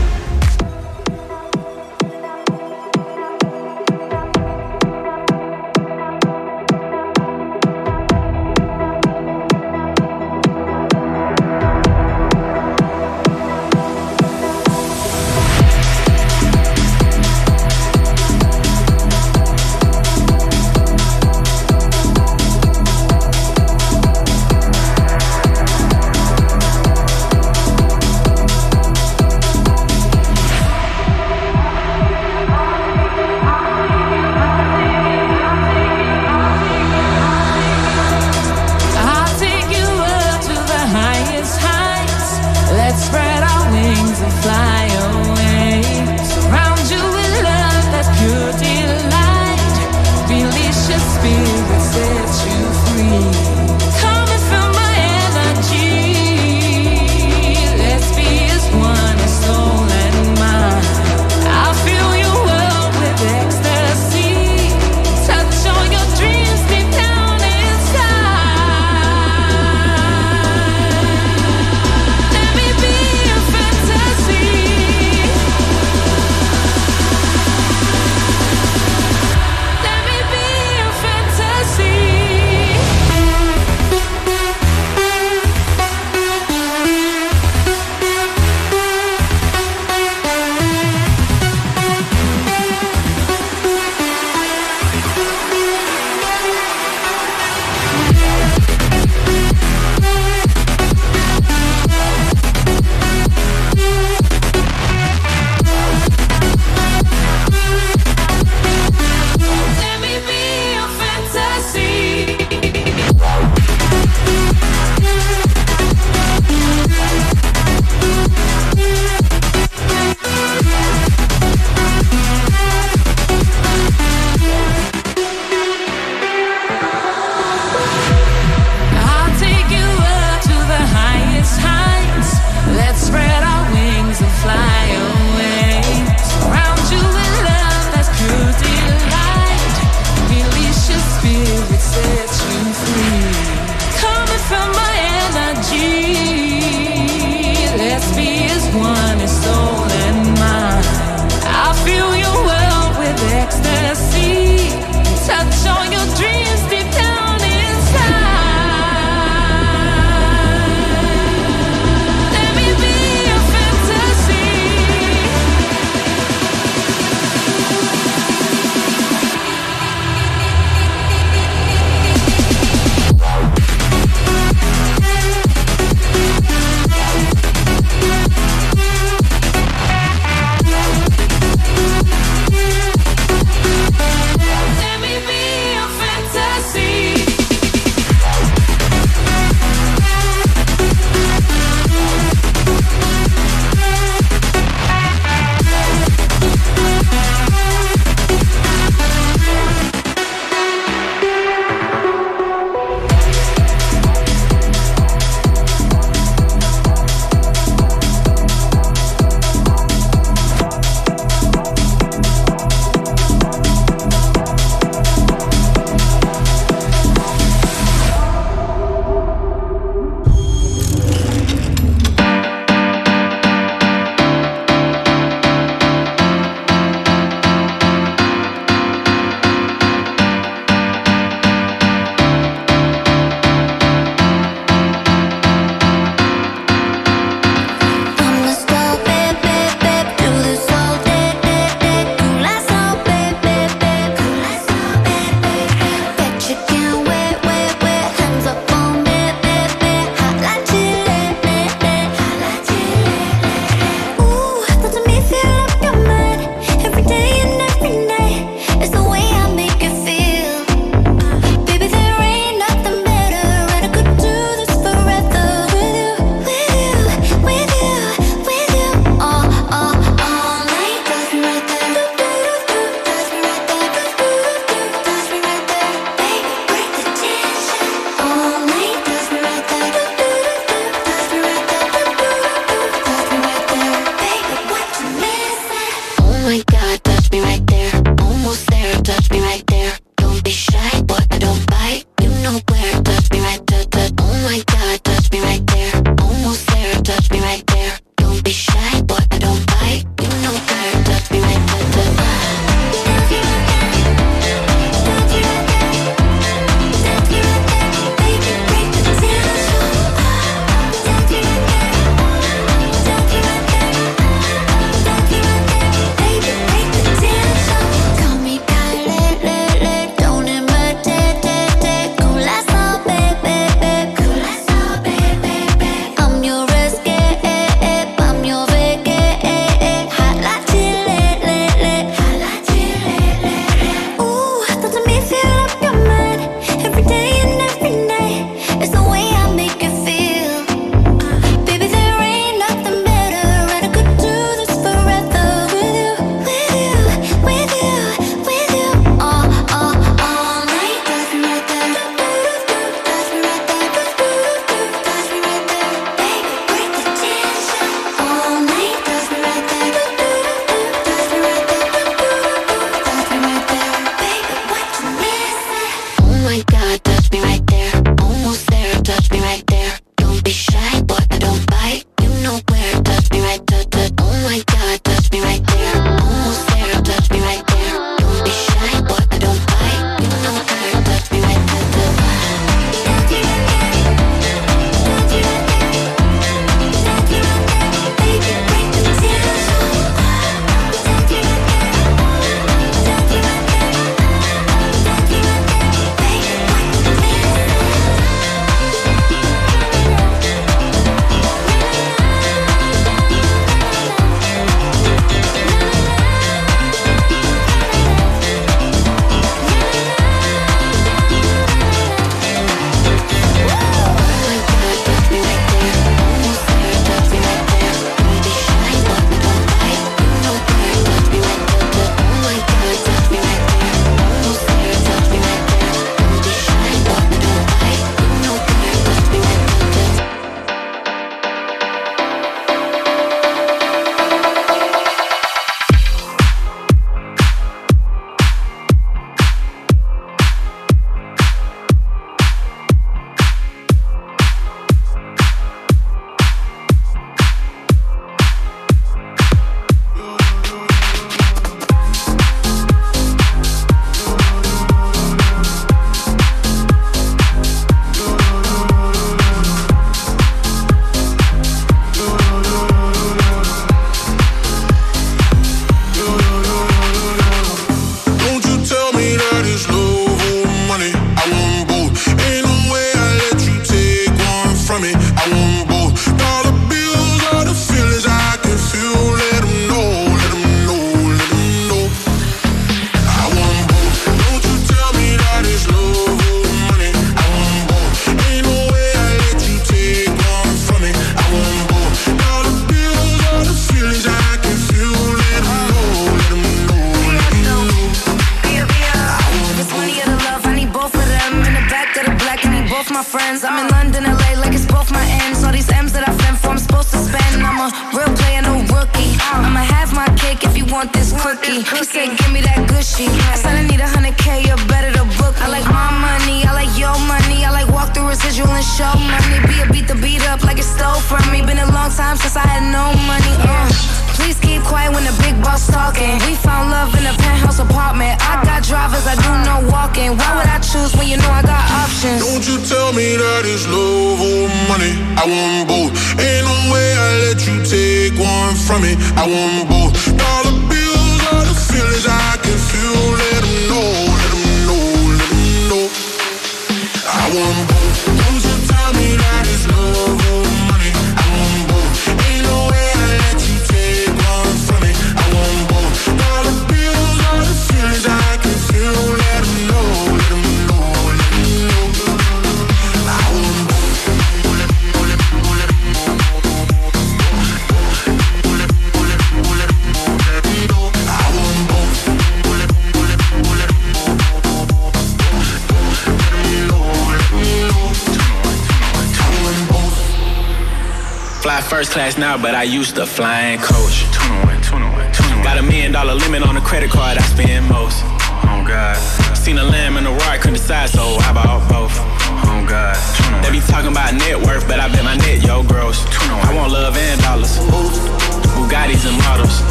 use the fly.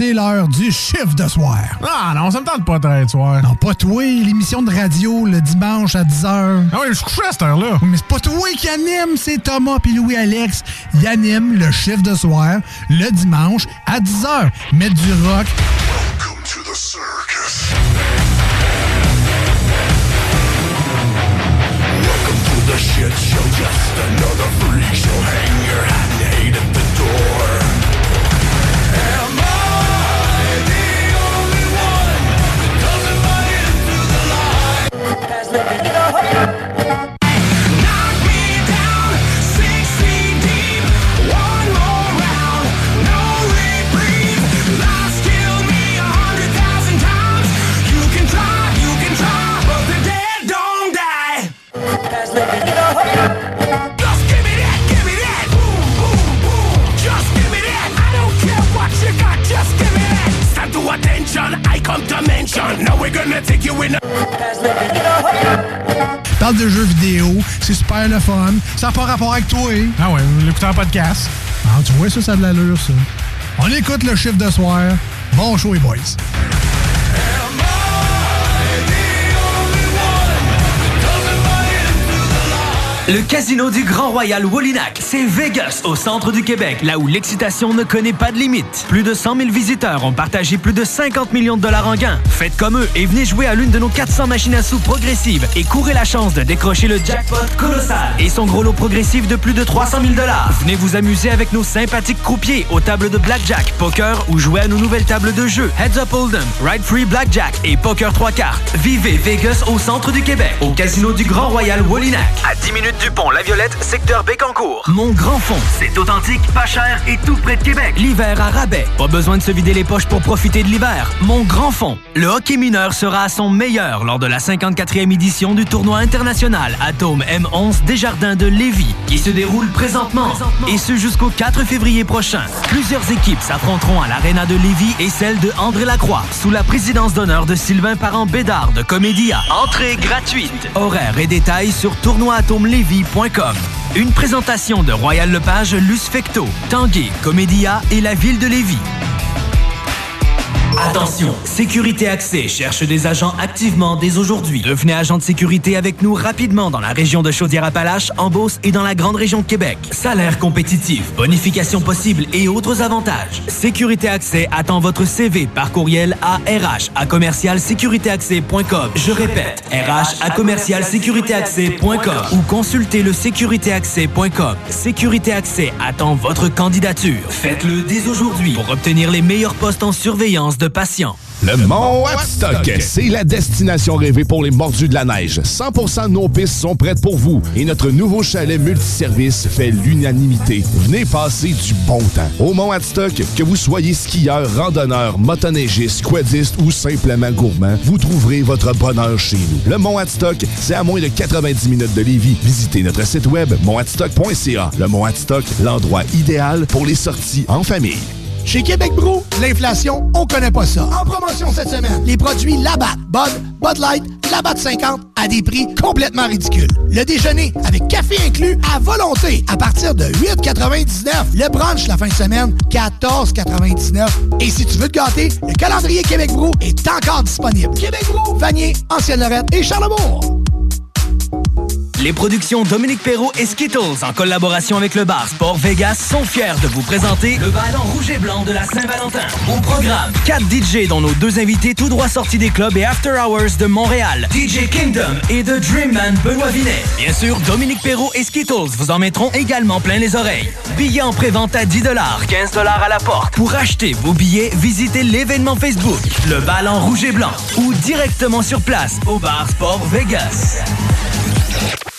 c'est l'heure du chiffre de soir. Ah non, ça me tente pas d'être soir. Non, pas toi, l'émission de radio le dimanche à 10h. Ah oui, je suis couché à cette heure-là. Mais c'est pas toi qui anime, c'est Thomas puis Louis-Alex. Ils animent le chiffre de soir le dimanche à 10h. Mettre du rock, Ça n'a pas rapport avec toi, hein? Ah ouais, vous l'écoutez en podcast. Ah, tu vois, ça, ça a de l'allure, ça. On écoute le chiffre de soir. Bon show, les boys. Le casino du Grand Royal Wolinac, c'est Vegas, au centre du Québec, là où l'excitation ne connaît pas de limite. Plus de 100 000 visiteurs ont partagé plus de 50 millions de dollars en gains. Faites comme eux et venez jouer à l'une de nos 400 machines à sous progressives et courez la chance de décrocher le jackpot colossal et son gros lot progressif de plus de 300 000 dollars. Venez vous amuser avec nos sympathiques croupiers aux tables de blackjack, poker ou jouer à nos nouvelles tables de jeu Heads Up Hold'em, Ride Free Blackjack et Poker 3 cartes. Vivez Vegas au centre du Québec, au casino du Grand Royal Wolinac. À 10 minutes Dupont, La Violette, secteur Bécancourt. Mon grand fond, c'est authentique, pas cher et tout près de Québec. L'hiver à rabais. Pas besoin de se vider les poches pour profiter de l'hiver. Mon grand fond. Le hockey mineur sera à son meilleur lors de la 54e édition du tournoi international Atome M11 Desjardins de Lévis, qui se déroule présentement. Et ce jusqu'au 4 février prochain. Plusieurs équipes s'affronteront à l'Arena de Lévis et celle de André Lacroix, sous la présidence d'honneur de Sylvain Parent-Bédard de Comédia. Entrée gratuite. Horaires et détails sur Une présentation de Royal Lepage, Luce Fecto, Tanguay, Comédia et la ville de Lévis. Attention, Sécurité Accès cherche des agents activement dès aujourd'hui. Devenez agent de sécurité avec nous rapidement dans la région de Chaudière-Appalaches, en Beauce et dans la grande région de Québec. Salaire compétitif, bonification possible et autres avantages. Sécurité Accès attend votre CV par courriel à RH à. Je répète, RH à ou consultez le sécuritéaccès.com. Sécurité Accès attend votre candidature. Faites-le dès aujourd'hui pour obtenir les meilleurs postes en surveillance de Le Mont Watstock, c'est la destination rêvée pour les mordus de la neige. 100% de nos pistes sont prêtes pour vous et notre nouveau chalet multiservice fait l'unanimité. Venez passer du bon temps. Au Mont Watstock, que vous soyez skieur, randonneur, motoneigiste, quadiste ou simplement gourmand, vous trouverez votre bonheur chez nous. Le Mont Watstock, c'est à moins de 90 minutes de Lévis. Visitez notre site web montwatstock.ca. Le Mont Watstock, l'endroit idéal pour les sorties en famille. Chez Québec Brou, l'inflation, on connaît pas ça. En promotion cette semaine, les produits Labatt, Bud, Bud Light, Labatt 50 à des prix complètement ridicules. Le déjeuner avec café inclus à volonté à partir de 8,99. Le brunch la fin de semaine, 14,99. Et si tu veux te gâter, le calendrier Québec Brou est encore disponible. Québec Brou, Vanier, Ancienne-Lorette et Charlebourg. Les productions Dominique Perrault et Skittles, en collaboration avec le bar Sport Vegas, sont fiers de vous présenter le ballon rouge et blanc de la Saint-Valentin. Au programme, 4 DJ dont nos deux invités tout droit sortis des clubs et After Hours de Montréal, DJ Kingdom et The Dreamman Benoît Vinet. Bien sûr, Dominique Perrault et Skittles vous en mettront également plein les oreilles. Billets en pré-vente à 10 15 à la porte. Pour acheter vos billets, visitez l'événement Facebook, le ballon rouge et blanc, ou directement sur place au bar Sport Vegas.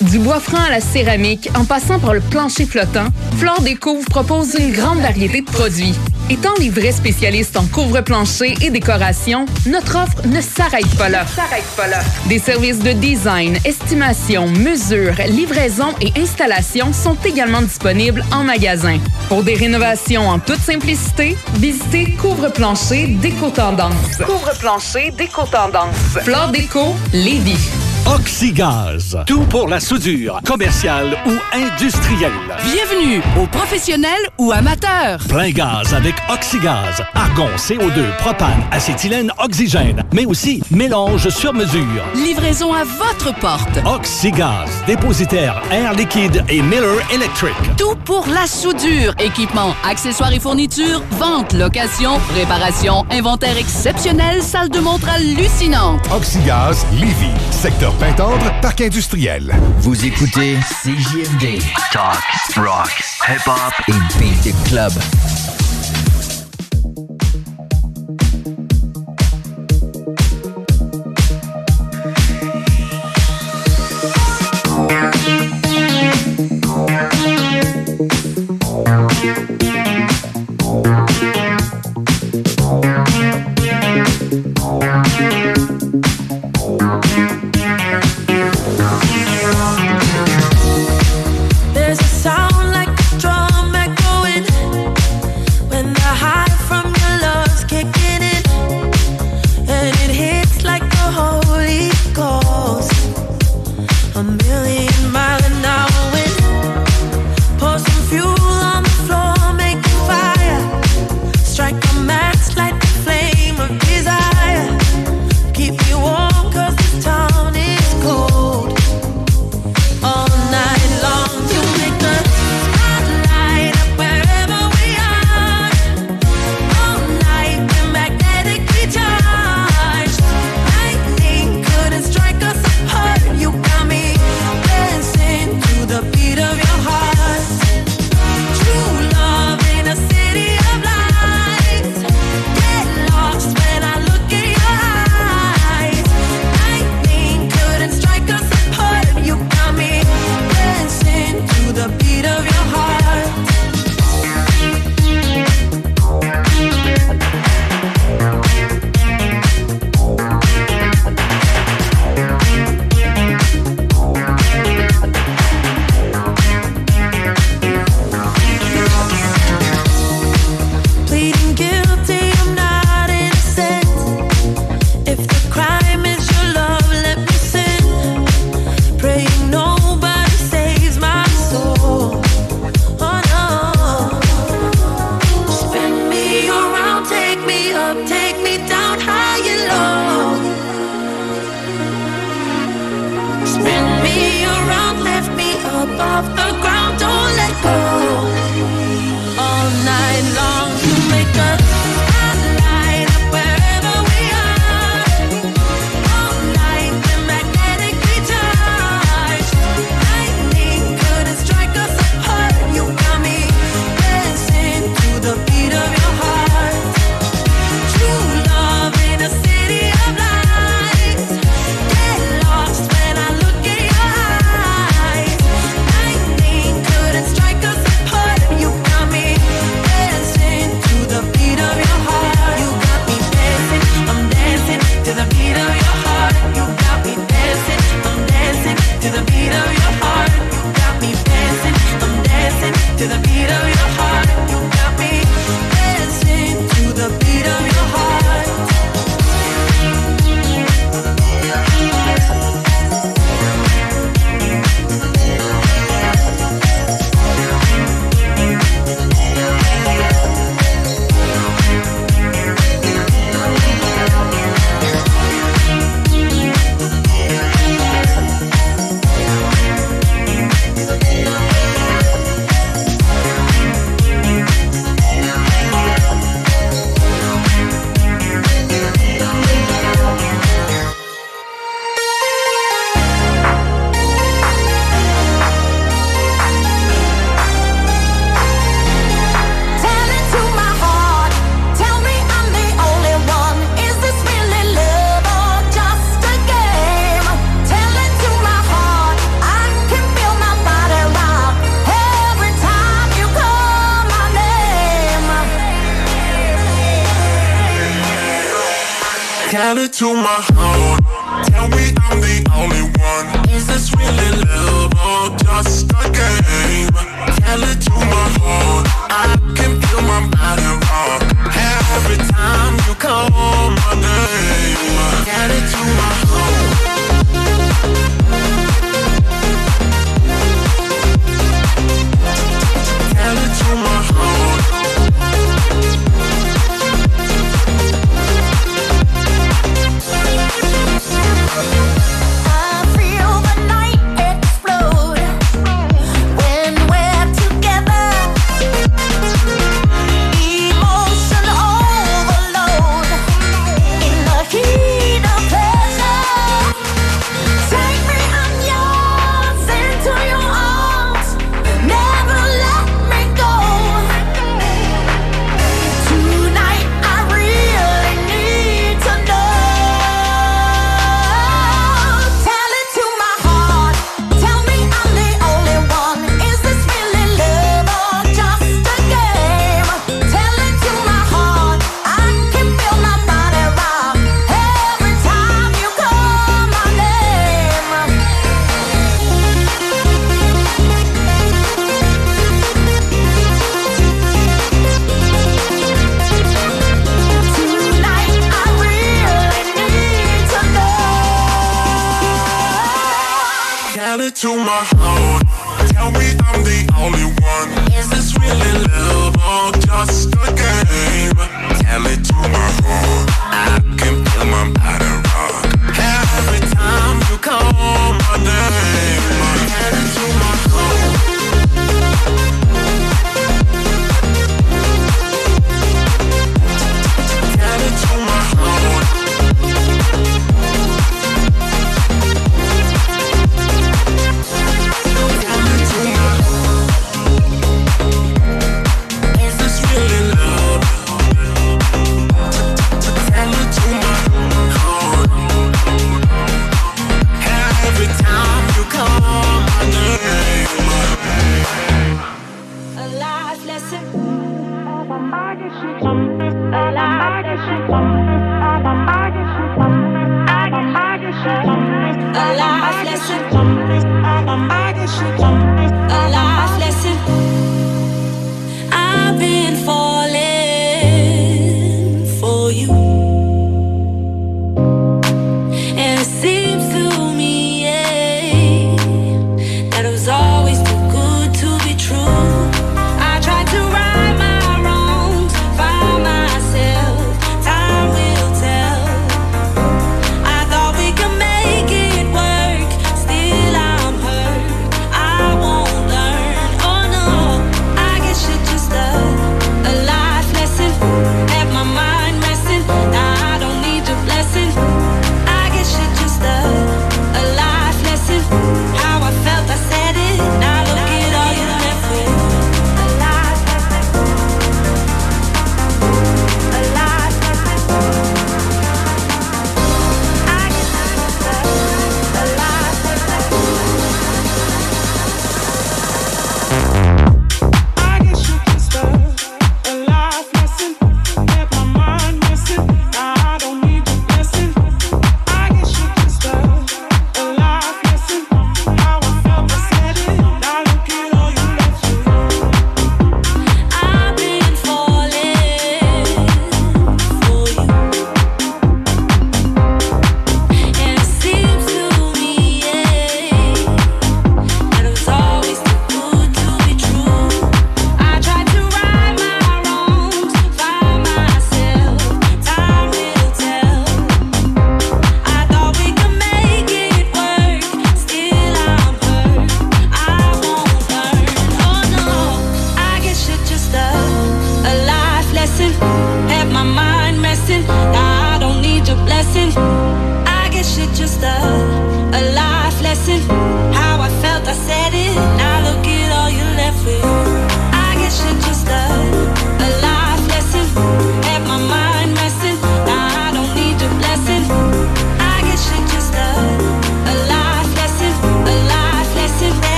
Du bois franc à la céramique, en passant par le plancher flottant, Flore Déco vous propose une grande variété de produits. Étant les vrais spécialistes en couvre-plancher et décoration, notre offre ne s'arrête pas là. S'arrête pas là. Des services de design, estimation, mesure, livraison et installation sont également disponibles en magasin. Pour des rénovations en toute simplicité, visitez Couvre-plancher Déco Tendance. Couvre-plancher Déco Tendance. Flore Déco, Lévis. Oxygaz. Tout pour la soudure, commerciale ou industrielle. Bienvenue aux professionnels ou amateurs. Plein gaz avec Oxygaz. Argon, CO2, propane, acétylène, oxygène. Mais aussi mélange sur mesure. Livraison à votre porte. Oxygaz. Dépositaire Air Liquide et Miller Electric. Tout pour la soudure. Équipement, accessoires et fournitures, vente, location, réparation, inventaire exceptionnel, salle de montre hallucinante. Oxygaz, Lévis. Secteur Pintendre, Parc Industriel. Vous écoutez CJMD. Talk, rock, hip-hop et beat club.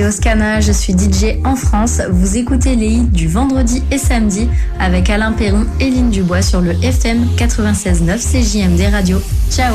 c'est Oscana, je suis DJ en France. Vous écoutez les hits du vendredi et samedi avec Alain Perron et Lynne Dubois sur le FM 96.9 CJMD Radio. Ciao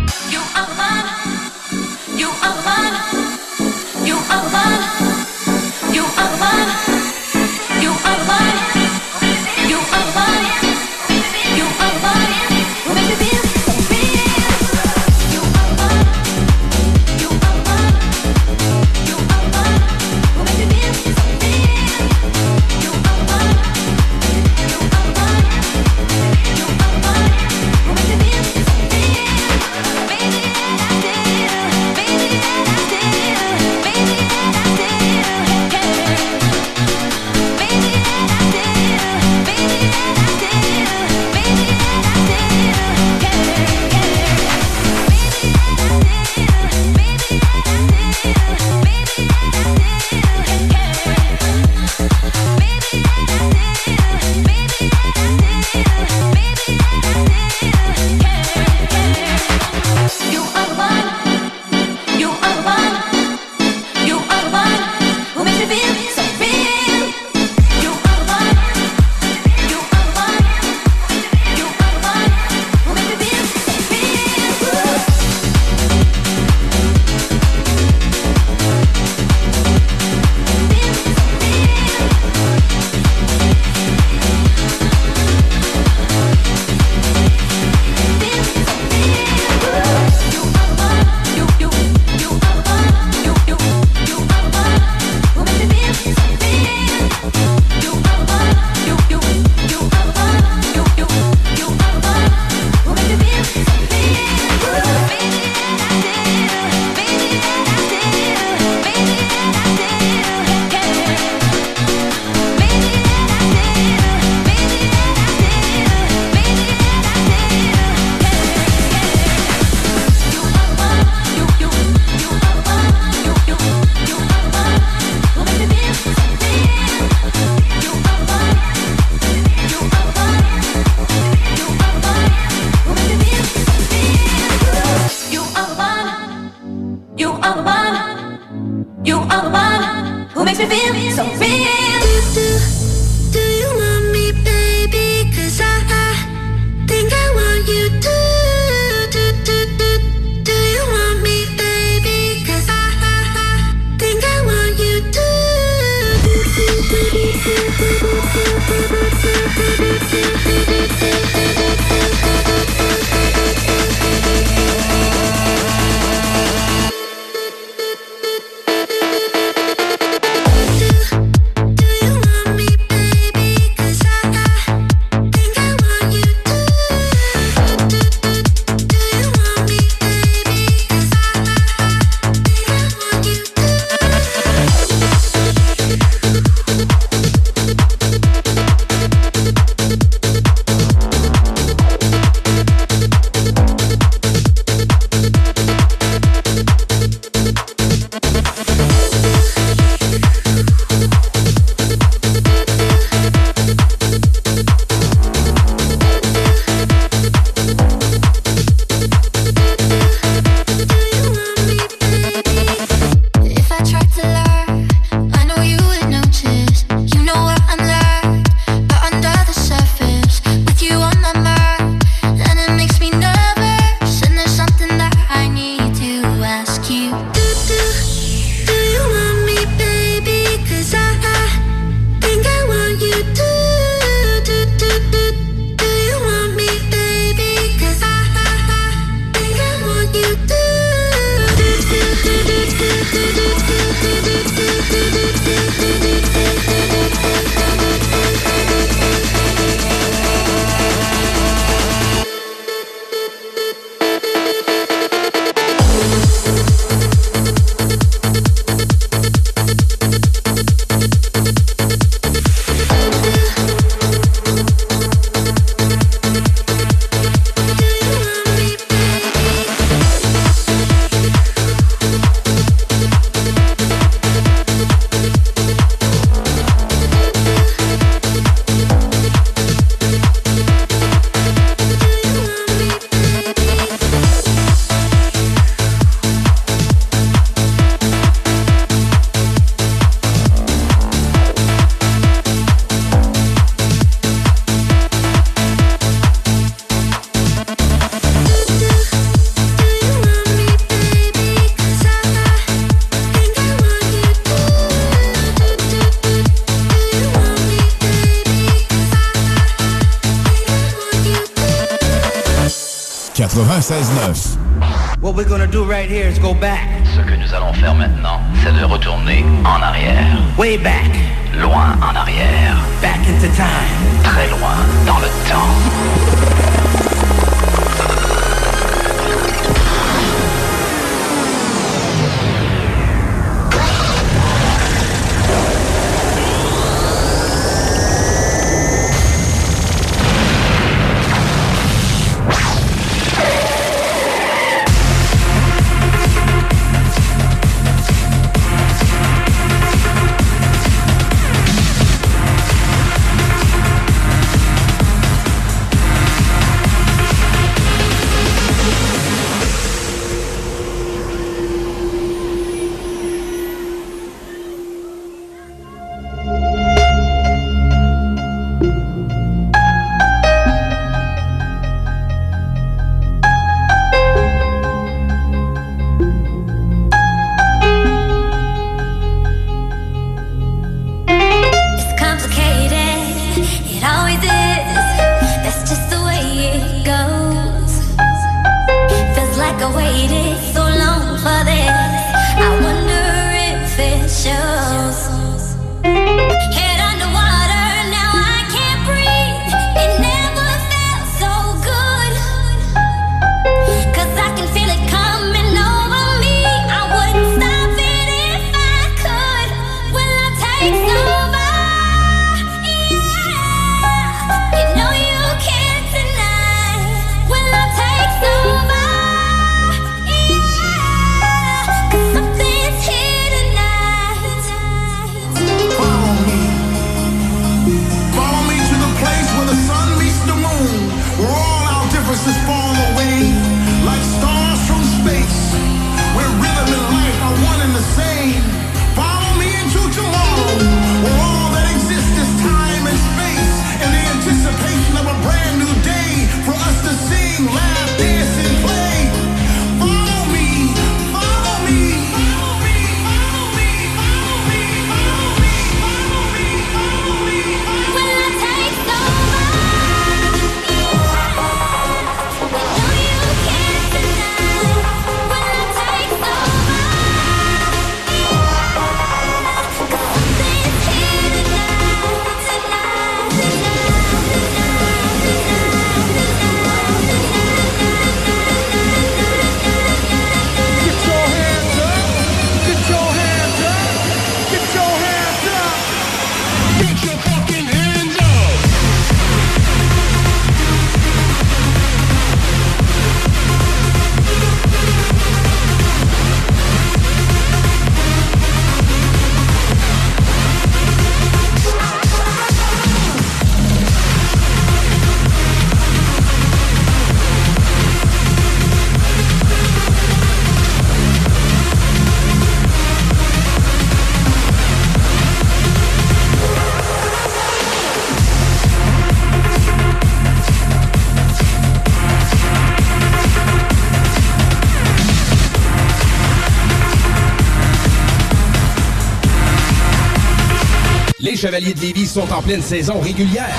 sont en pleine saison régulière.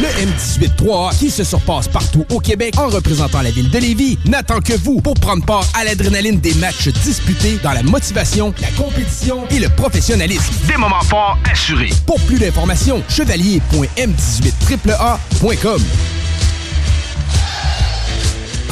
Le M18-3A, qui se surpasse partout au Québec en représentant la ville de Lévis, n'attend que vous pour prendre part à l'adrénaline des matchs disputés dans la motivation, la compétition et le professionnalisme. Des moments forts assurés. Pour plus d'informations, chevalier.m18AAA.com.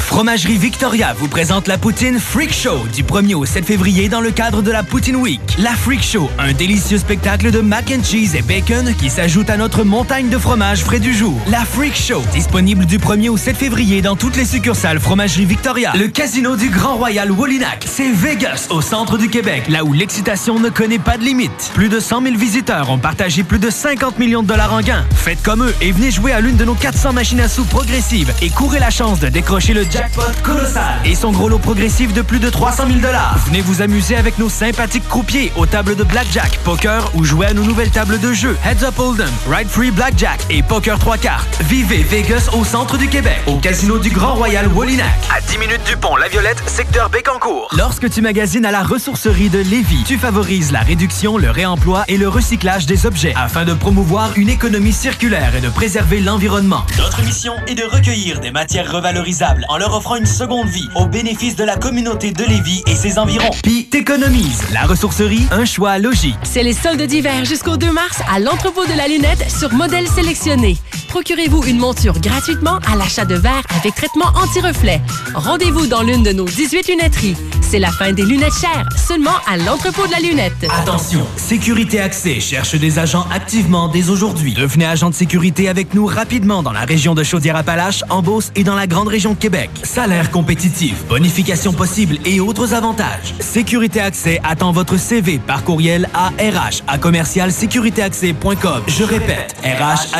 Fromagerie Victoria vous présente la poutine Freak Show du 1er au 7 février dans le cadre de la Poutine Week. La Freak Show, un délicieux spectacle de mac and cheese et bacon qui s'ajoute à notre montagne de fromage frais du jour. La Freak Show, disponible du 1er au 7 février dans toutes les succursales Fromagerie Victoria. Le casino du Grand Royal Wallinac, c'est Vegas au centre du Québec, là où l'excitation ne connaît pas de limite. Plus de 100 000 visiteurs ont partagé plus de 50 millions de dollars en gains. Faites comme eux et venez jouer à l'une de nos 400 machines à sous progressives et courez la chance de décrocher le colossal et son gros lot progressif de plus de 300 000 dollars. Venez vous amuser avec nos sympathiques croupiers aux tables de blackjack, poker ou jouer à nos nouvelles tables de jeu Heads Up Hold'em, Ride Free Blackjack et Poker 3 cartes. Vivez Vegas au centre du Québec, au casino du Grand Royal Wallinac. À 10 minutes du pont La Violette, secteur Bécancourt. Lorsque tu magasines à la ressourcerie de Lévis, tu favorises la réduction, le réemploi et le recyclage des objets afin de promouvoir une économie circulaire et de préserver l'environnement. Notre mission est de recueillir des matières revalorisables en leur offrant une seconde vie au bénéfice de la communauté de Lévis et ses environs. Puis t'économises. La ressourcerie, un choix logique. C'est les soldes d'hiver jusqu'au 2 mars à l'entrepôt de la lunette sur modèle sélectionné. Procurez-vous une monture gratuitement à l'achat de verres avec traitement anti-reflet. Rendez-vous dans l'une de nos 18 lunetteries. C'est la fin des lunettes chères, seulement à l'entrepôt de la lunette. Attention, Sécurité Accès cherche des agents activement dès aujourd'hui. Devenez agent de sécurité avec nous rapidement dans la région de Chaudière-Appalaches, en Beauce et dans la grande région de Québec. Salaire compétitif, bonification possible et autres avantages. Sécurité Accès attend votre CV par courriel à RH. Je répète, RH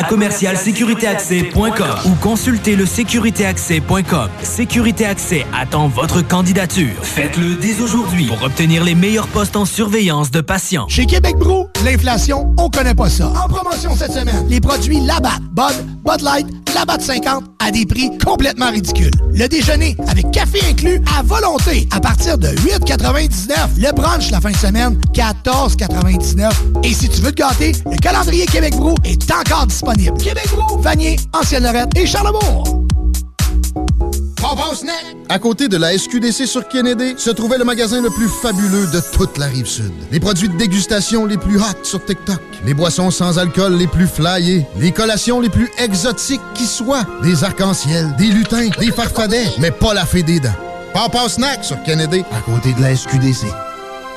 ou consultez le sécuritéaccès.com. Sécurité Accès attend votre candidature. Faites-le dès aujourd'hui pour obtenir les meilleurs postes en surveillance de patients. Québec Brou, l'inflation, on connaît pas ça. En promotion cette semaine, les produits Labatt, Bud, Bud Light, Labatt 50 à des prix complètement ridicules. Le déjeuner avec café inclus à volonté à partir de 8,99. Le brunch la fin de semaine, 14,99. Et si tu veux te gâter, le calendrier Québec Brou est encore disponible. Québec Brou, Vanier, Ancienne-Lorette et Charlebourg. À côté de la SQDC sur Kennedy, se trouvait le magasin le plus fabuleux de toute la rive sud. Les produits de dégustation les plus hot sur TikTok, les boissons sans alcool les plus flyées, les collations les plus exotiques qui soient, des arcs-en-ciel, des lutins, des farfadets, mais pas la fée des dents. Papa Snack sur Kennedy, à côté de la SQDC.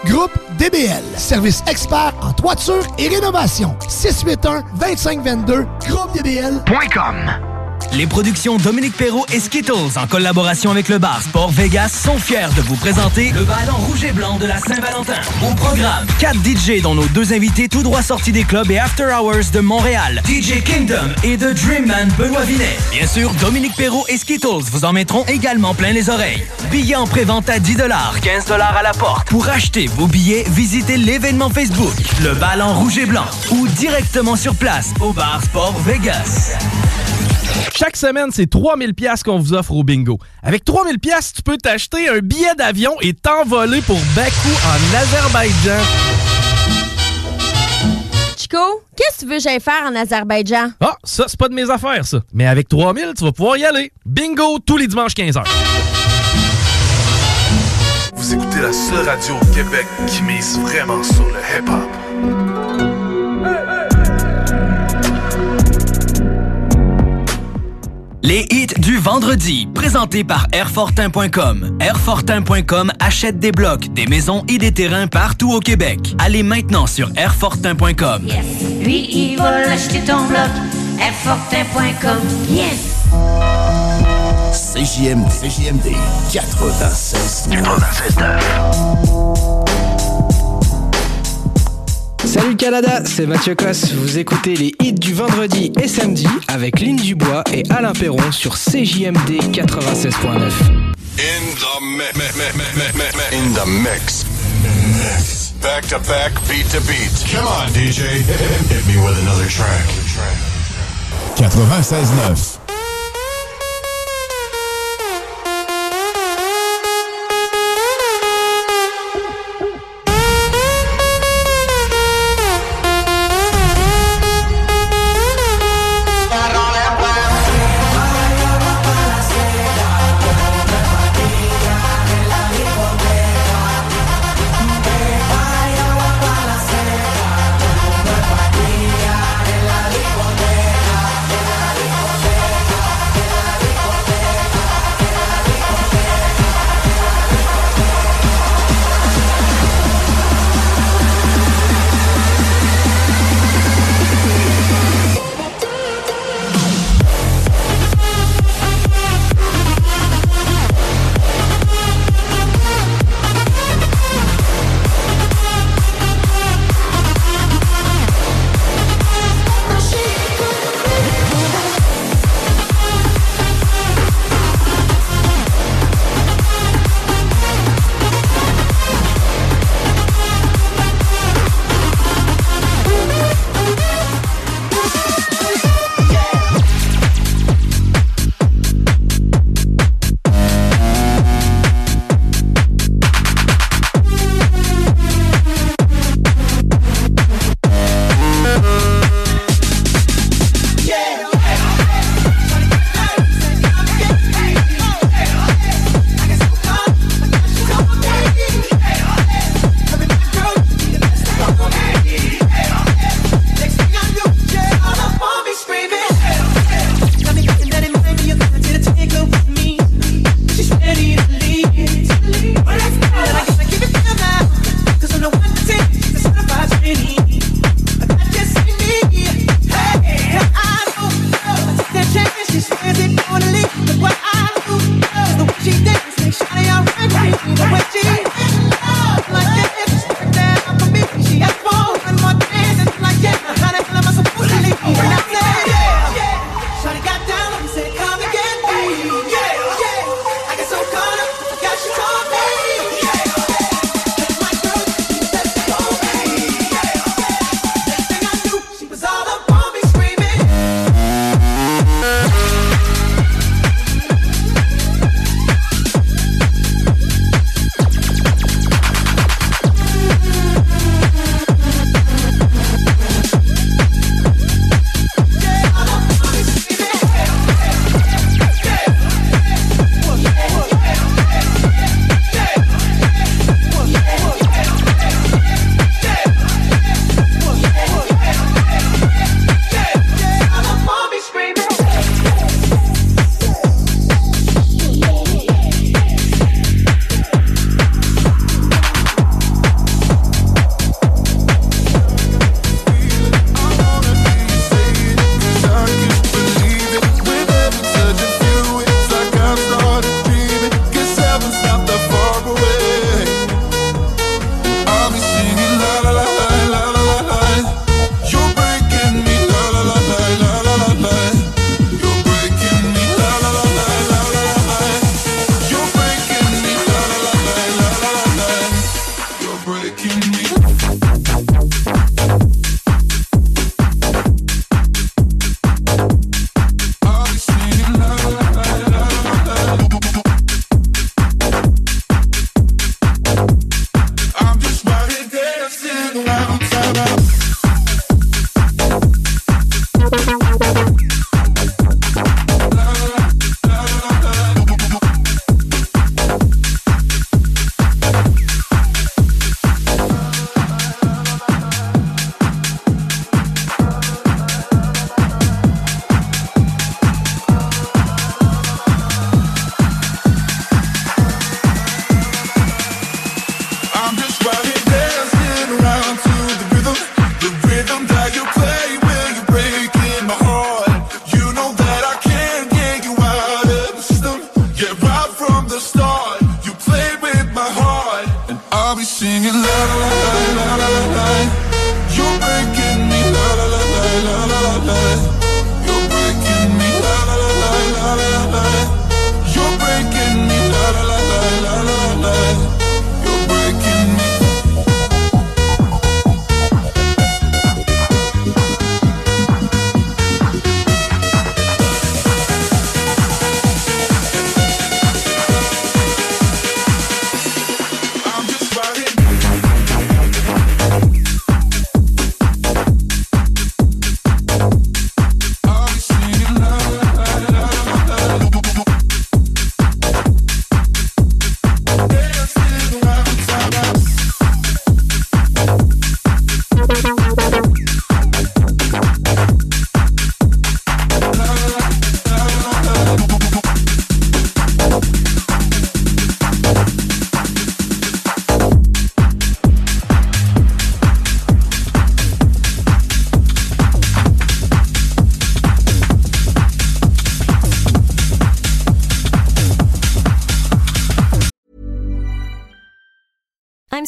Groupe DBL, service expert en toiture et rénovation. 681-2522, groupedbl.com. Les productions Dominique Perrault et Skittles, en collaboration avec le bar Sport Vegas, sont fiers de vous présenter le ballon rouge et blanc de la Saint-Valentin. Au programme, 4 DJ dont nos deux invités tout droit sortis des clubs et After Hours de Montréal, DJ Kingdom et The Dreamman Benoît Vinet. Bien sûr, Dominique Perrault et Skittles vous en mettront également plein les oreilles. Billets en pré-vente à 10 15 à la porte. Pour acheter vos billets, visitez l'événement Facebook, le ballon rouge et blanc, ou directement sur place au bar Sport Vegas. Chaque semaine, c'est 3000 pièces qu'on vous offre au bingo. Avec 3000 pièces, tu peux t'acheter un billet d'avion et t'envoler pour Bakou en Azerbaïdjan. Chico, qu'est-ce que tu veux que j'aille faire en Azerbaïdjan? Ah, ça, c'est pas de mes affaires, ça. Mais avec 3000, tu vas pouvoir y aller. Bingo tous les dimanches 15h. Vous écoutez la seule radio au Québec qui mise vraiment sur le hip-hop. Les hits du vendredi, présentés par Airfortin.com. Airfortin.com achète des blocs, des maisons et des terrains partout au Québec. Allez maintenant sur Airfortin.com. Lui, il va l'acheter ton bloc. Airfortin.com. Yes! CJMD, CJMD 96. Salut Canada, c'est Mathieu Cosse. Vous écoutez les hits du vendredi et samedi avec Lynn Dubois et Alain Perron sur CJMD 96.9. In the in. Mix. Back to back, beat to beat. Come on, DJ. Hit me with another track. 96.9.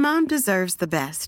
Mom deserves the best,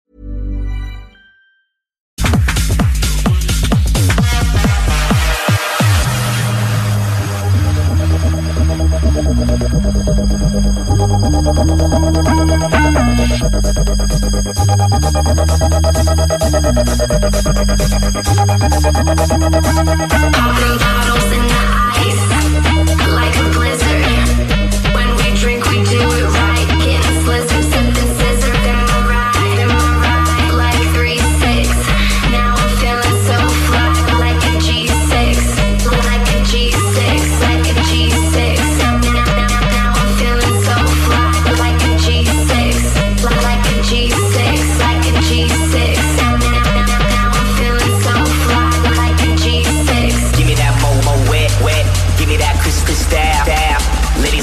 Like a blizzard. When we drink, we do it right.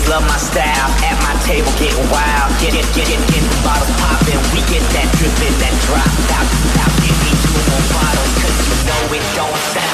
Love my style. At my table getting wild. Get it get it get the bottles poppin'. We get that drippin' that drop out out. Give me two more bottles 'cause you know it don't stop.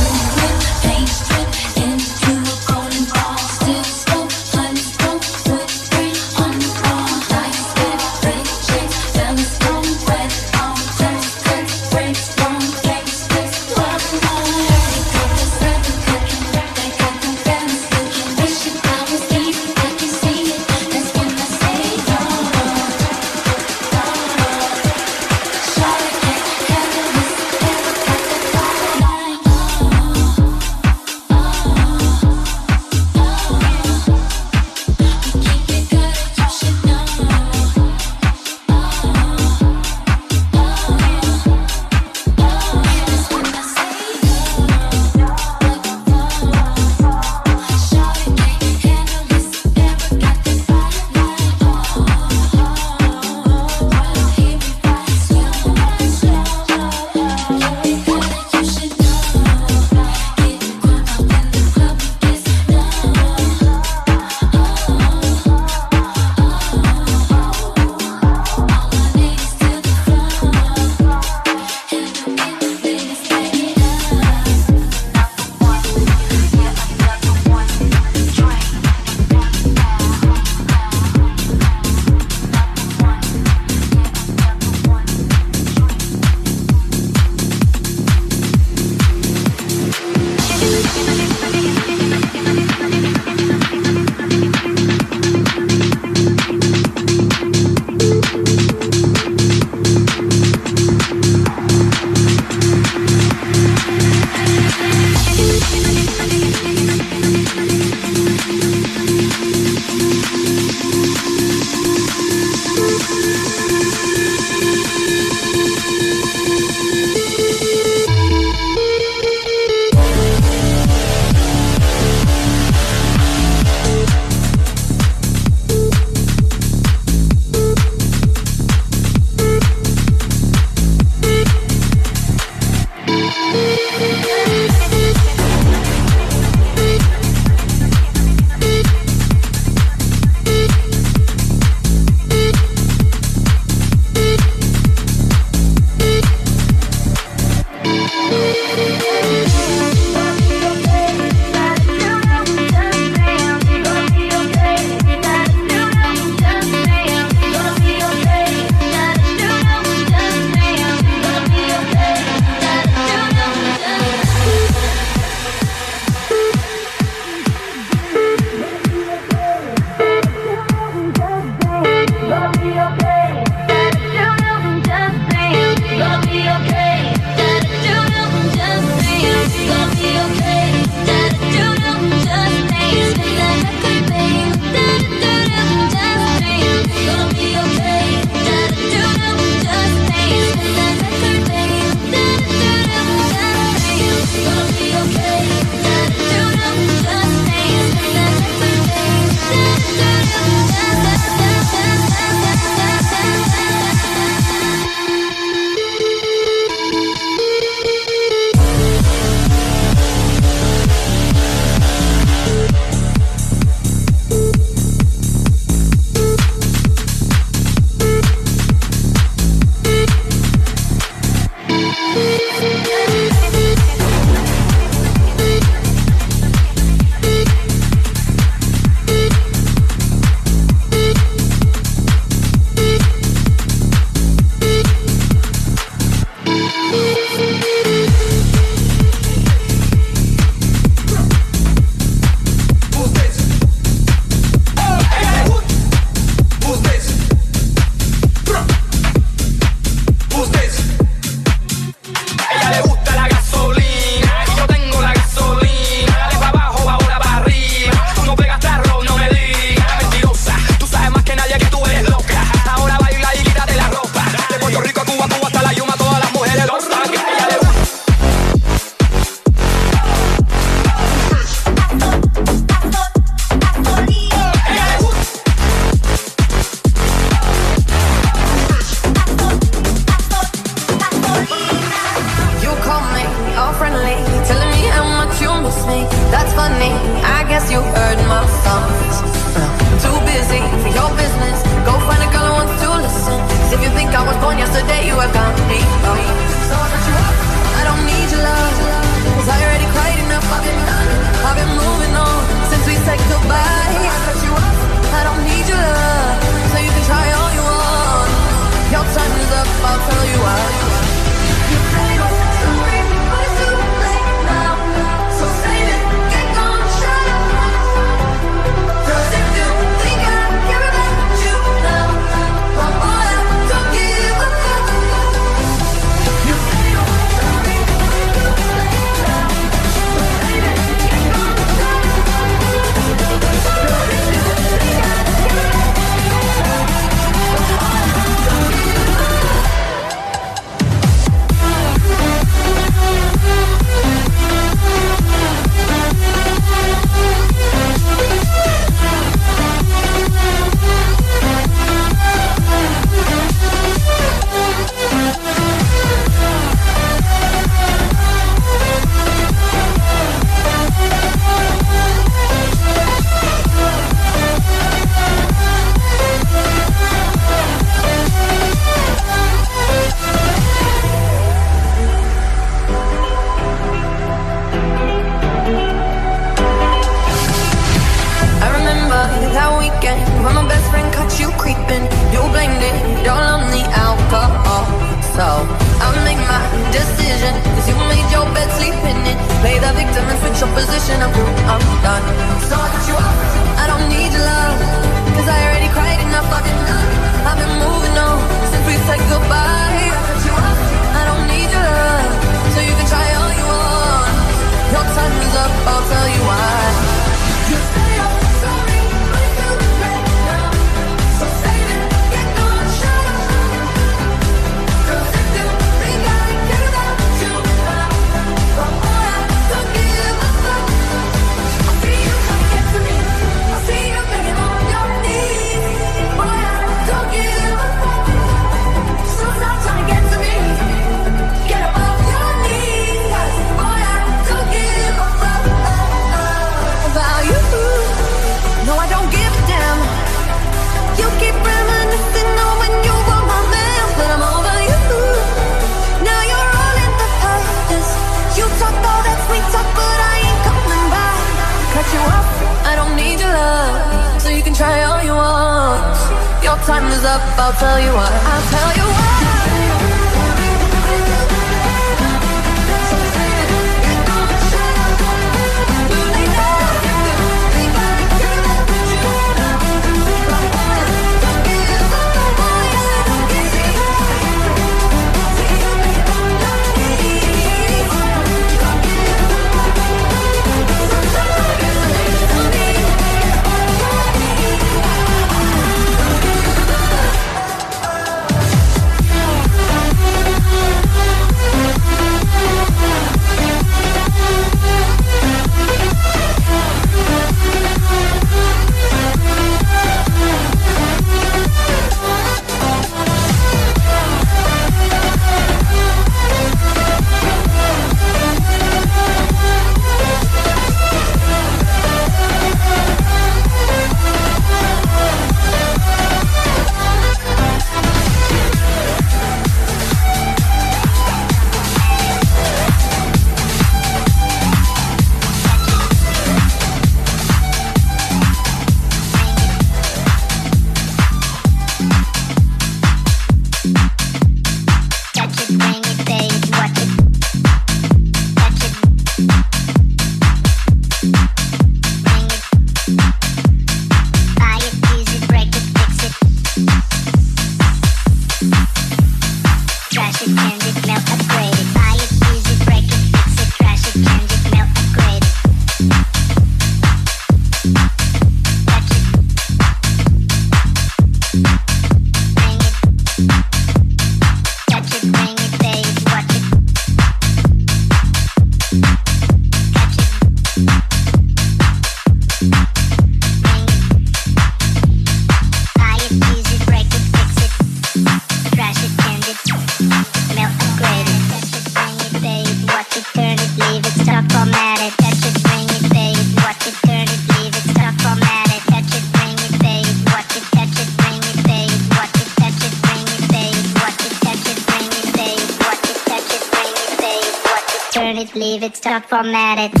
It,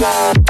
Wow.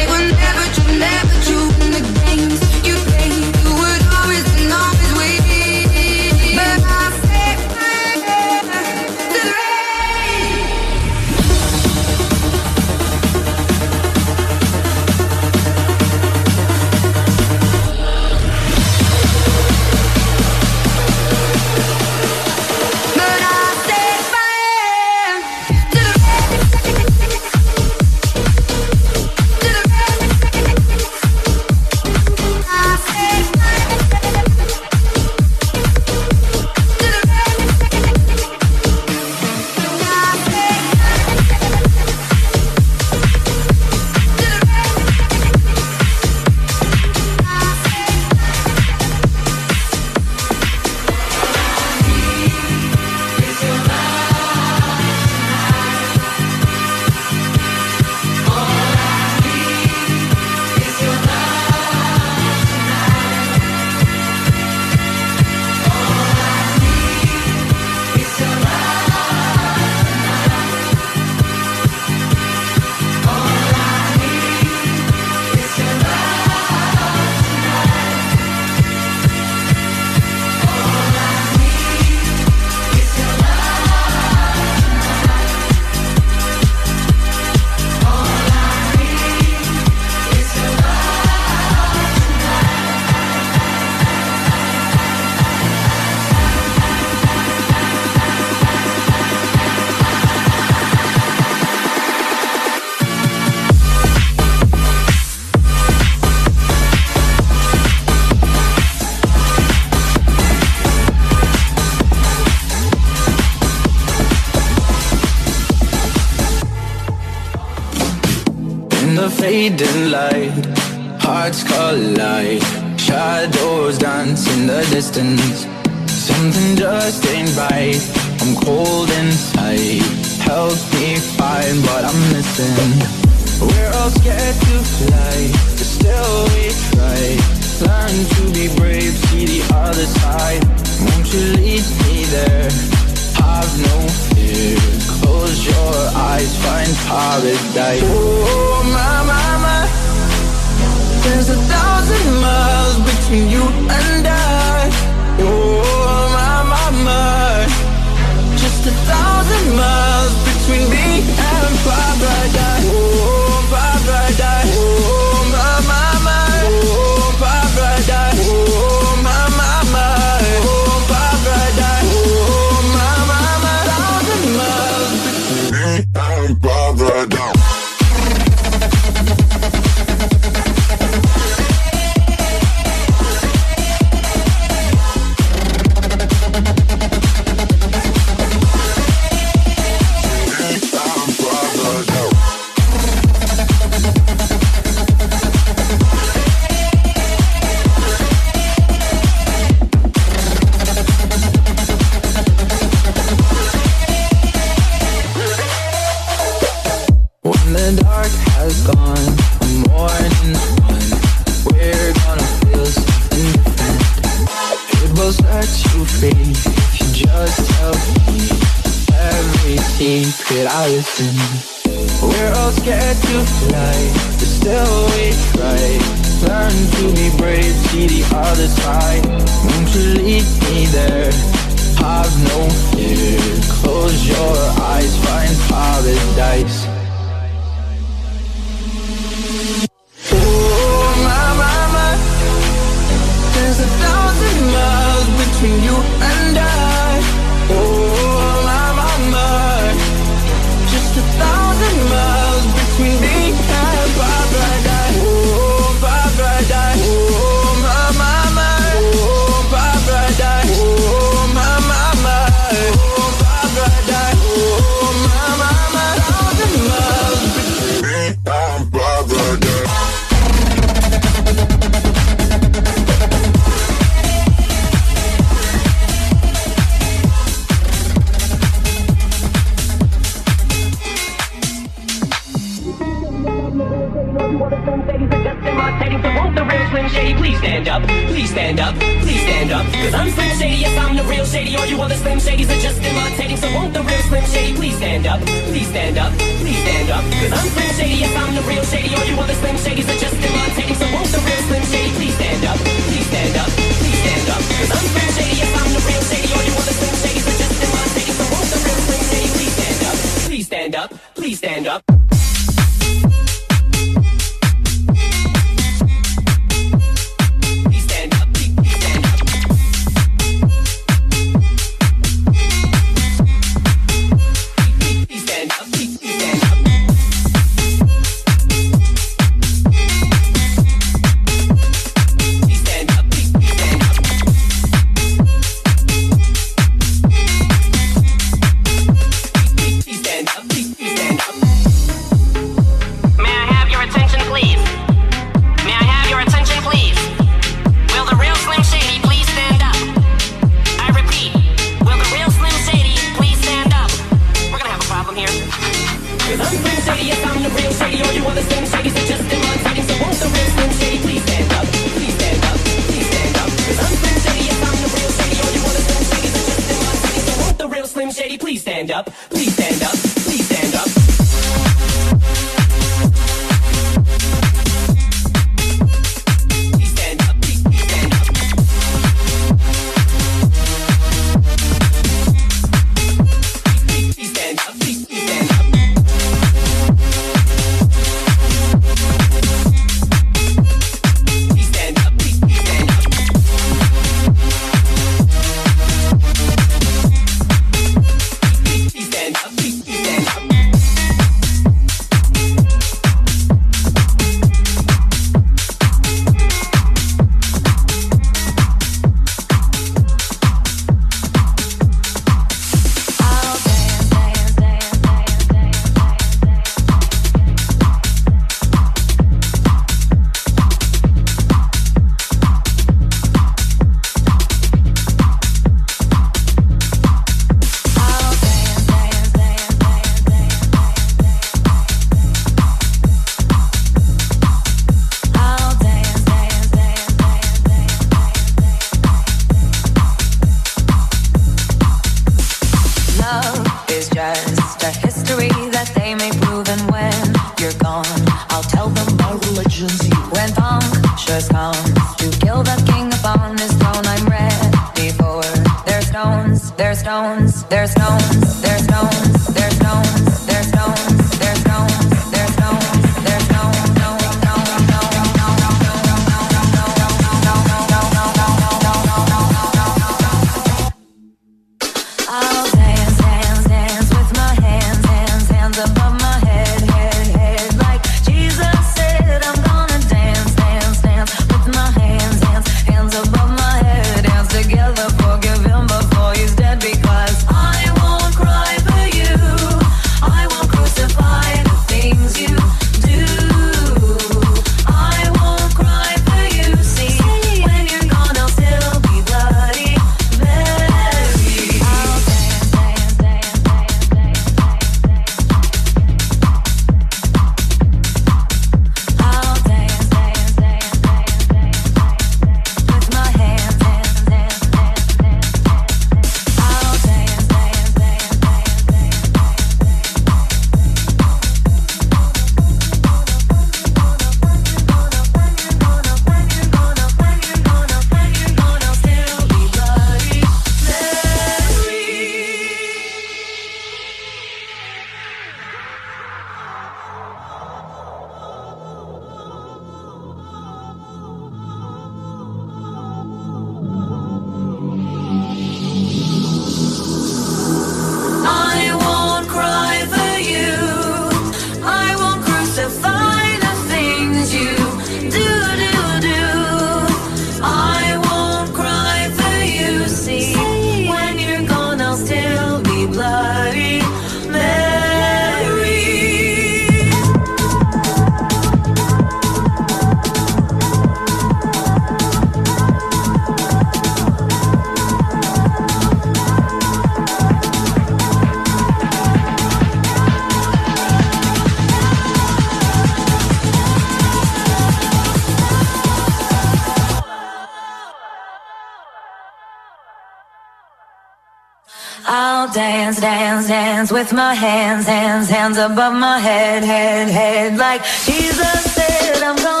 with my hands, hands, hands above my head, head, head. Like Jesus said, I'm going.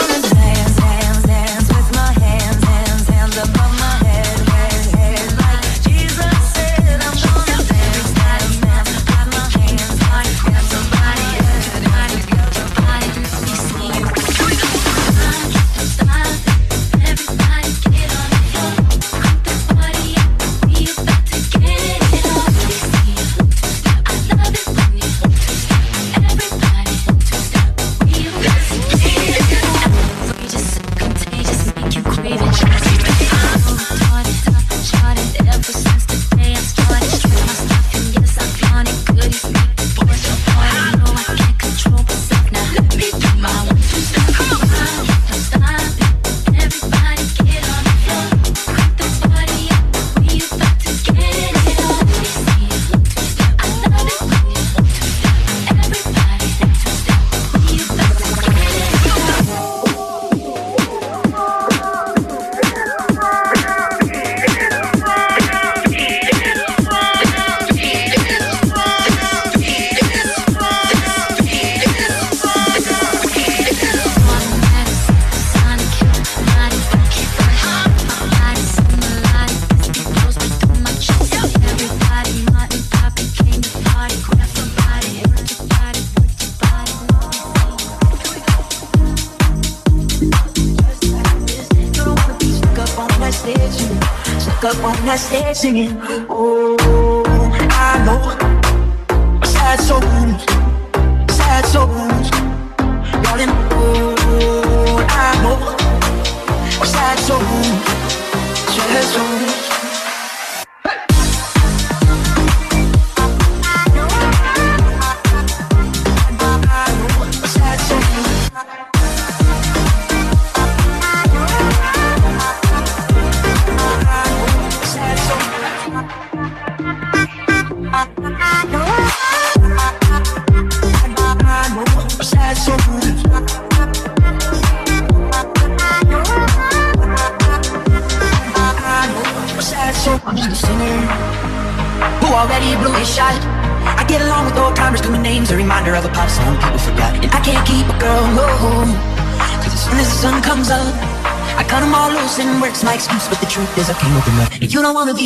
singing.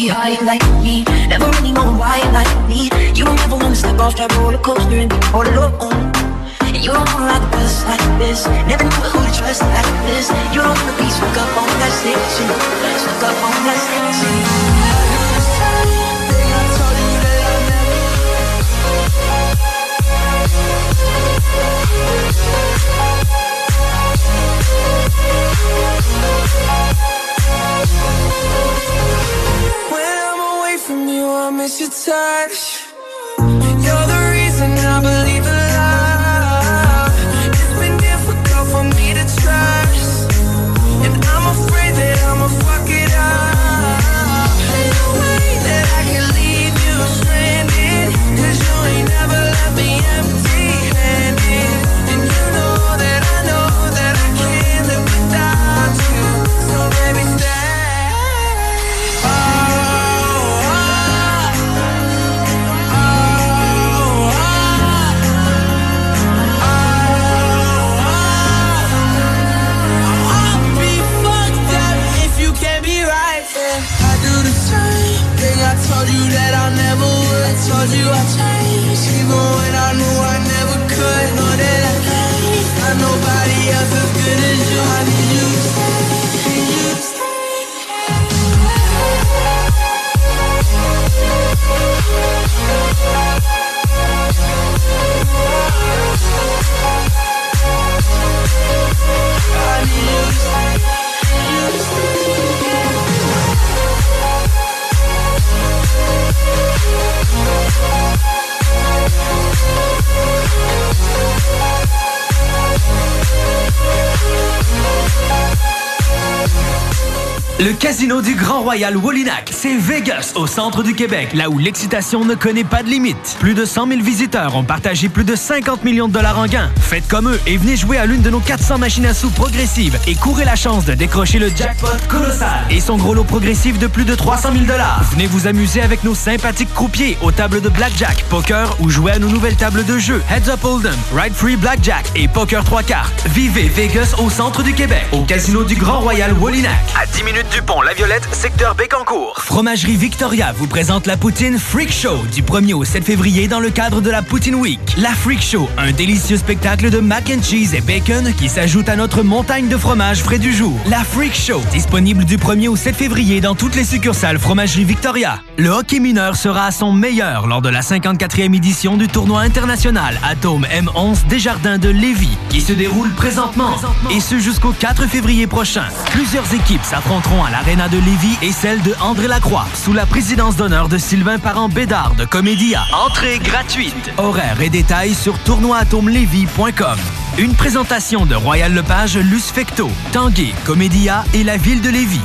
You don't wanna be high like Le casino du Grand Royal Wallinac, c'est Vegas, au centre du Québec, là où l'excitation ne connaît pas de limite. Plus de 100 000 visiteurs ont partagé plus de 50 millions de dollars en gains. Faites comme eux et venez jouer à l'une de nos 400 machines à sous progressives et courez la chance de décrocher le jackpot colossal et son gros lot progressif de plus de 300 000 dollars. Venez vous amuser avec nos sympathiques croupiers aux tables de blackjack, poker ou jouer à nos nouvelles tables de jeu Heads Up Hold'em, Ride Free Blackjack et Poker 3 cartes. Vivez Vegas au centre du Québec, au casino du Grand Royal Wallinac. À 10 minutes du pont La Violette, secteur Bécancourt. Fromagerie Victoria vous présente la poutine Freak Show du 1er au 7 février dans le cadre de la Poutine Week. La Freak Show, un délicieux spectacle de mac and cheese et bacon qui s'ajoute à notre montagne de fromage frais du jour. La Freak Show, disponible du 1er au 7 février dans toutes les succursales Fromagerie Victoria. Le hockey mineur sera à son meilleur lors de la 54e édition du tournoi international Atome M11 Desjardins de Lévis qui se déroule présentement et ce jusqu'au 4 février prochain. Plusieurs équipes s'affronteront à l'Arena de Lévis et celle de André Lacroix sous la présidence d'honneur de Sylvain Parent Bédard de Comédia. Entrée gratuite. Horaires et détails sur tournoi-atomelevy.com. Une présentation de Royal Lepage, Luce Fecto, Tanguay, Comédia et la ville de Lévis.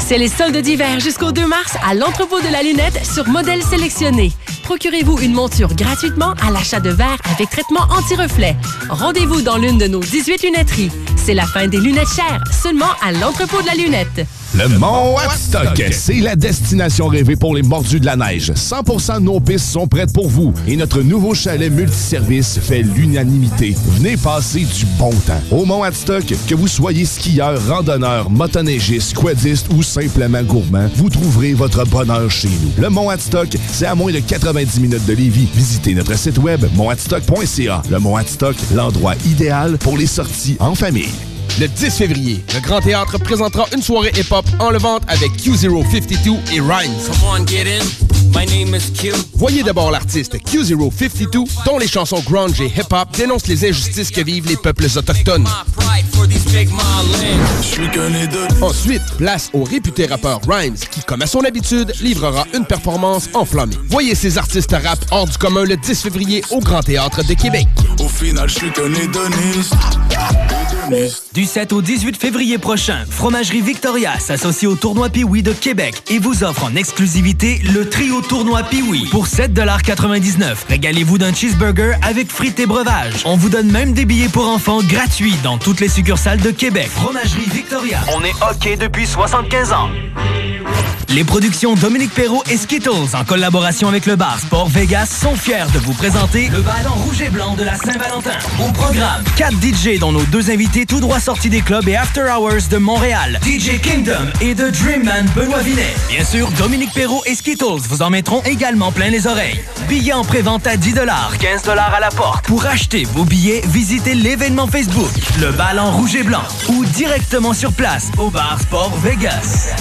C'est les soldes d'hiver jusqu'au 2 mars à l'entrepôt de la lunette sur modèle sélectionné. Procurez-vous une monture gratuitement à l'achat de verre avec traitement anti-reflet. Rendez-vous dans l'une de nos 18 lunetteries. C'est la fin des lunettes chères, seulement à l'entrepôt de la lunette. Le Mont Watstock, c'est la destination rêvée pour les mordus de la neige. 100% de nos pistes sont prêtes pour vous et notre nouveau chalet multiservice fait l'unanimité. Venez passer du bon temps. Au Mont Watstock, que vous soyez skieur, randonneur, motoneigiste, quadiste ou simplement gourmand, vous trouverez votre bonheur chez nous. Le Mont Watstock, c'est à moins de 90 minutes de Lévis. Visitez notre site web montwatstock.ca. Le Mont Watstock, l'endroit idéal pour les sorties en famille. Le 10 février, le Grand Théâtre présentera une soirée hip-hop en levante avec Q052 et Rhymes. My name is Q. Voyez d'abord l'artiste Q052, dont les chansons grunge et hip-hop dénoncent les injustices que vivent les peuples autochtones. Ensuite, place au réputé rappeur Rhymes, qui, comme à son habitude, livrera une performance enflammée. Voyez ces artistes rap hors du commun le 10 février au Grand Théâtre de Québec. Au final, je suis. Du 7 au 18 février prochain, Fromagerie Victoria s'associe au tournoi Piwi de Québec et vous offre en exclusivité le trio tournoi Piwi pour 7,99 Régalez-vous d'un cheeseburger avec frites et breuvages. On vous donne même des billets pour enfants gratuits dans toutes les succursales de Québec. Fromagerie Victoria. On est OK depuis 75 ans. Les productions Dominique Perrault et Skittles, en collaboration avec le bar Sport Vegas, sont fiers de vous présenter le ballon rouge et blanc de la Saint-Valentin. Au programme, 4 DJ dont nos deux invités tout droit sortis des clubs et After Hours de Montréal, DJ Kingdom et The Dreamman Benoît Vinet. Bien sûr, Dominique Perrault et Skittles vous mettront également plein les oreilles. Billets en pré-vente à 10 15 à la porte. Pour acheter vos billets, visitez l'événement Facebook, le ballon rouge et blanc, ou directement sur place au bar Sport Vegas.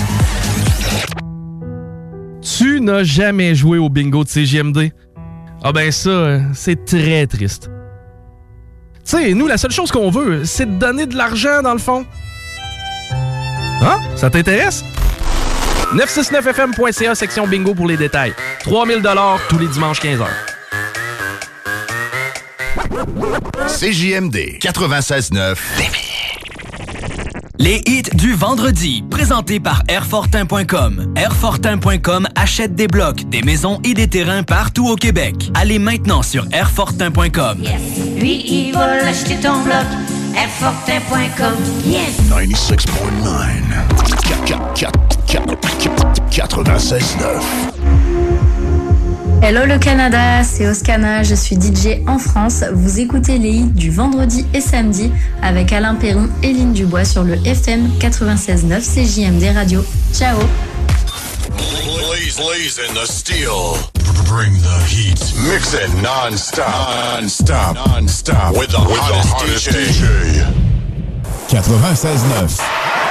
Tu n'as jamais joué au bingo de CGMD? Ah ben ça, c'est très triste. Tu sais, nous, la seule chose qu'on veut, c'est de donner de l'argent dans le fond. Hein? Ça t'intéresse? 969fm.ca, section bingo pour les détails. 3000 tous les dimanches 15h. CJMD 96.9. Les hits du vendredi, présentés par Airfortin.com. Airfortin.com achète des blocs, des maisons et des terrains partout au Québec. Allez maintenant sur Airfortin.com. Lui, il va l'acheter ton bloc. Airfortin.com. Yes! 96.9. 96.9. Hello le Canada, c'est Oscana, je suis DJ en France. Vous écoutez les hits du vendredi et samedi avec Alain Perron et Lynn Dubois sur le FM 96.9 CJMD Radio. Ciao. Mix it non-stop. Non-stop. Non-stop. With the, hottest DJ. 96.9.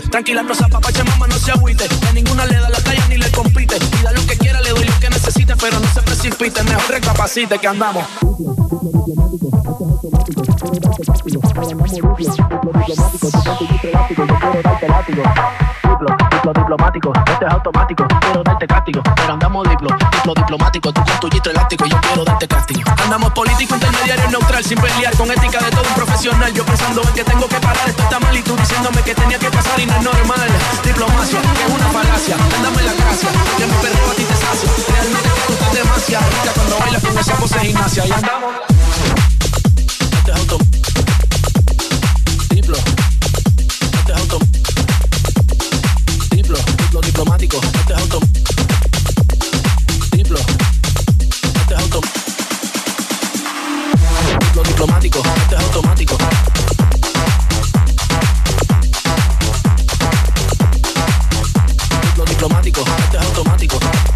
Tranquila, no se apapache, mamá, no se agüite. A ninguna le da la talla ni le compite. Pida lo que quiera, le doy lo que necesite, pero no se precipite. Mejor recapacite que andamos. Diplo, diplo diplomático, este es automático, quiero darte castigo, pero andamos diplo, diplo diplomático, tú con tu gistro elástico, yo quiero darte. Andamos político, intermediario, neutral, sin pelear, con ética de todo un profesional, yo pensando en que tengo que parar, esto está mal y tú diciéndome que tenía que pasar y no es normal. Diplomacia, es una falacia, ándame la gracia, que mi perreo a ti te sacia, realmente tú estás demasiado rica cuando bailas con esa pose gimnasia y andamos. Este es auto. Diplo. Este es auto. Diplo, diplo diplomático. Este es auto. Diplo diplomático. Este es automático. Diplo diplomático. Este es automático.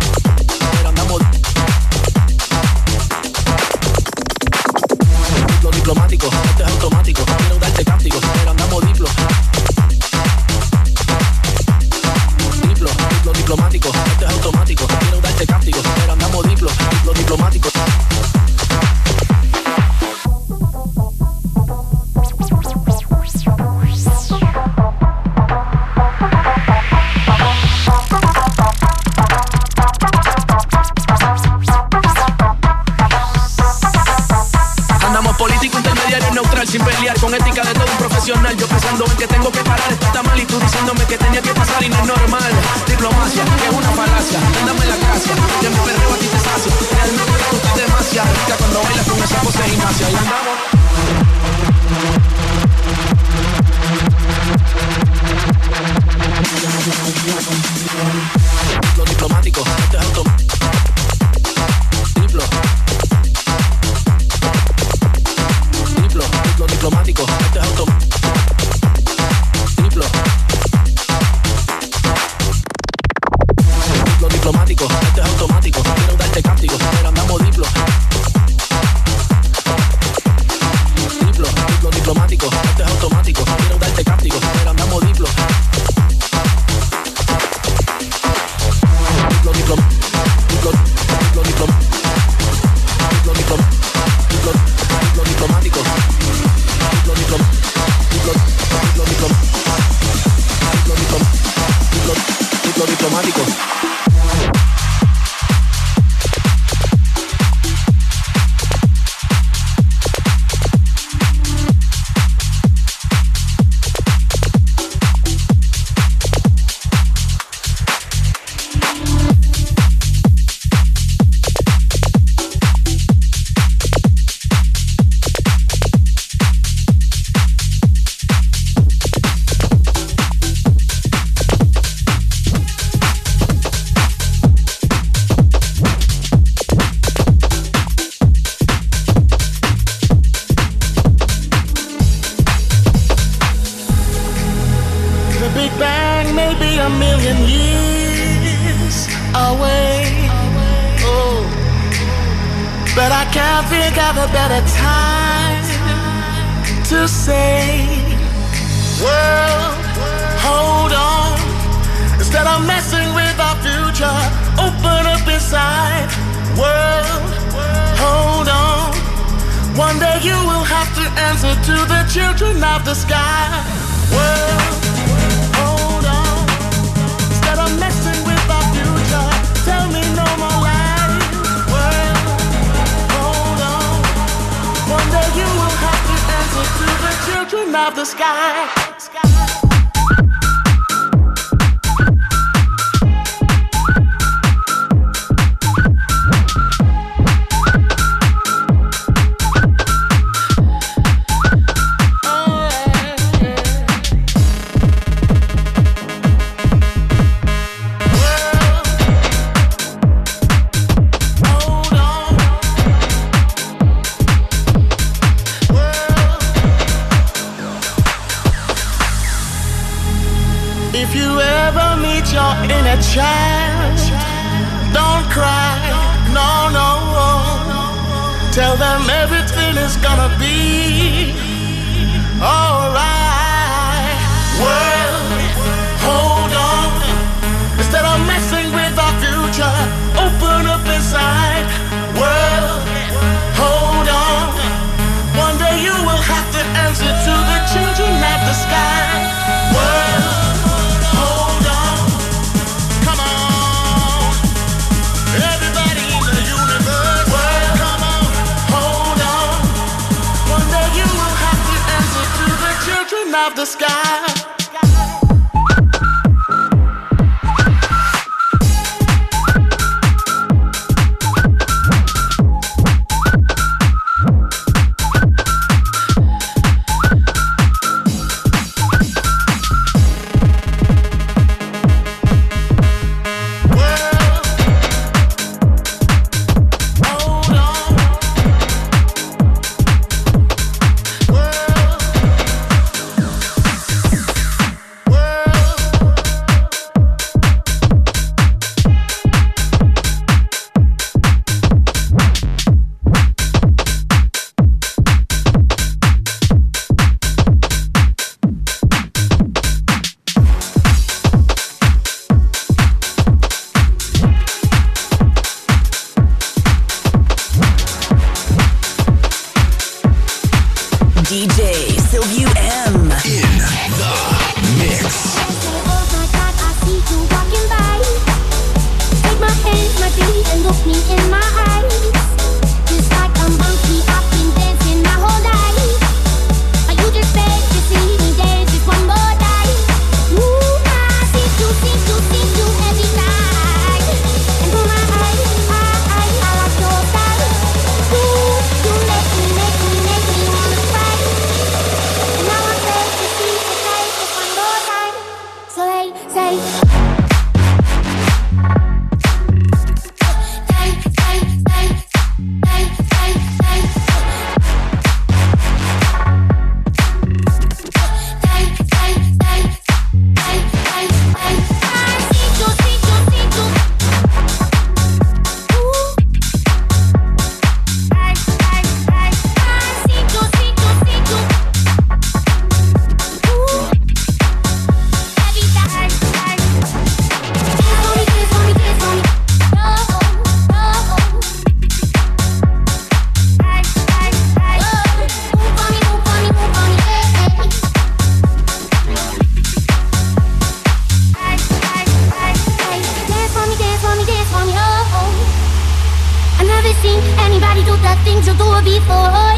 seen anybody do the things you do before.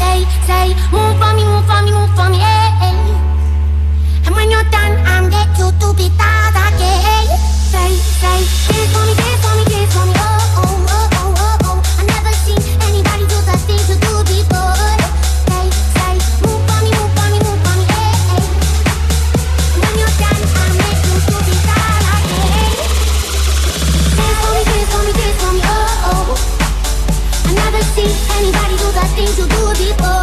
They say, move for me, move for me, move for me, hey, hey. And when you're done, I'm there to, to be that again. They say, dance for me, dance for me, dance for me, oh. to do it before.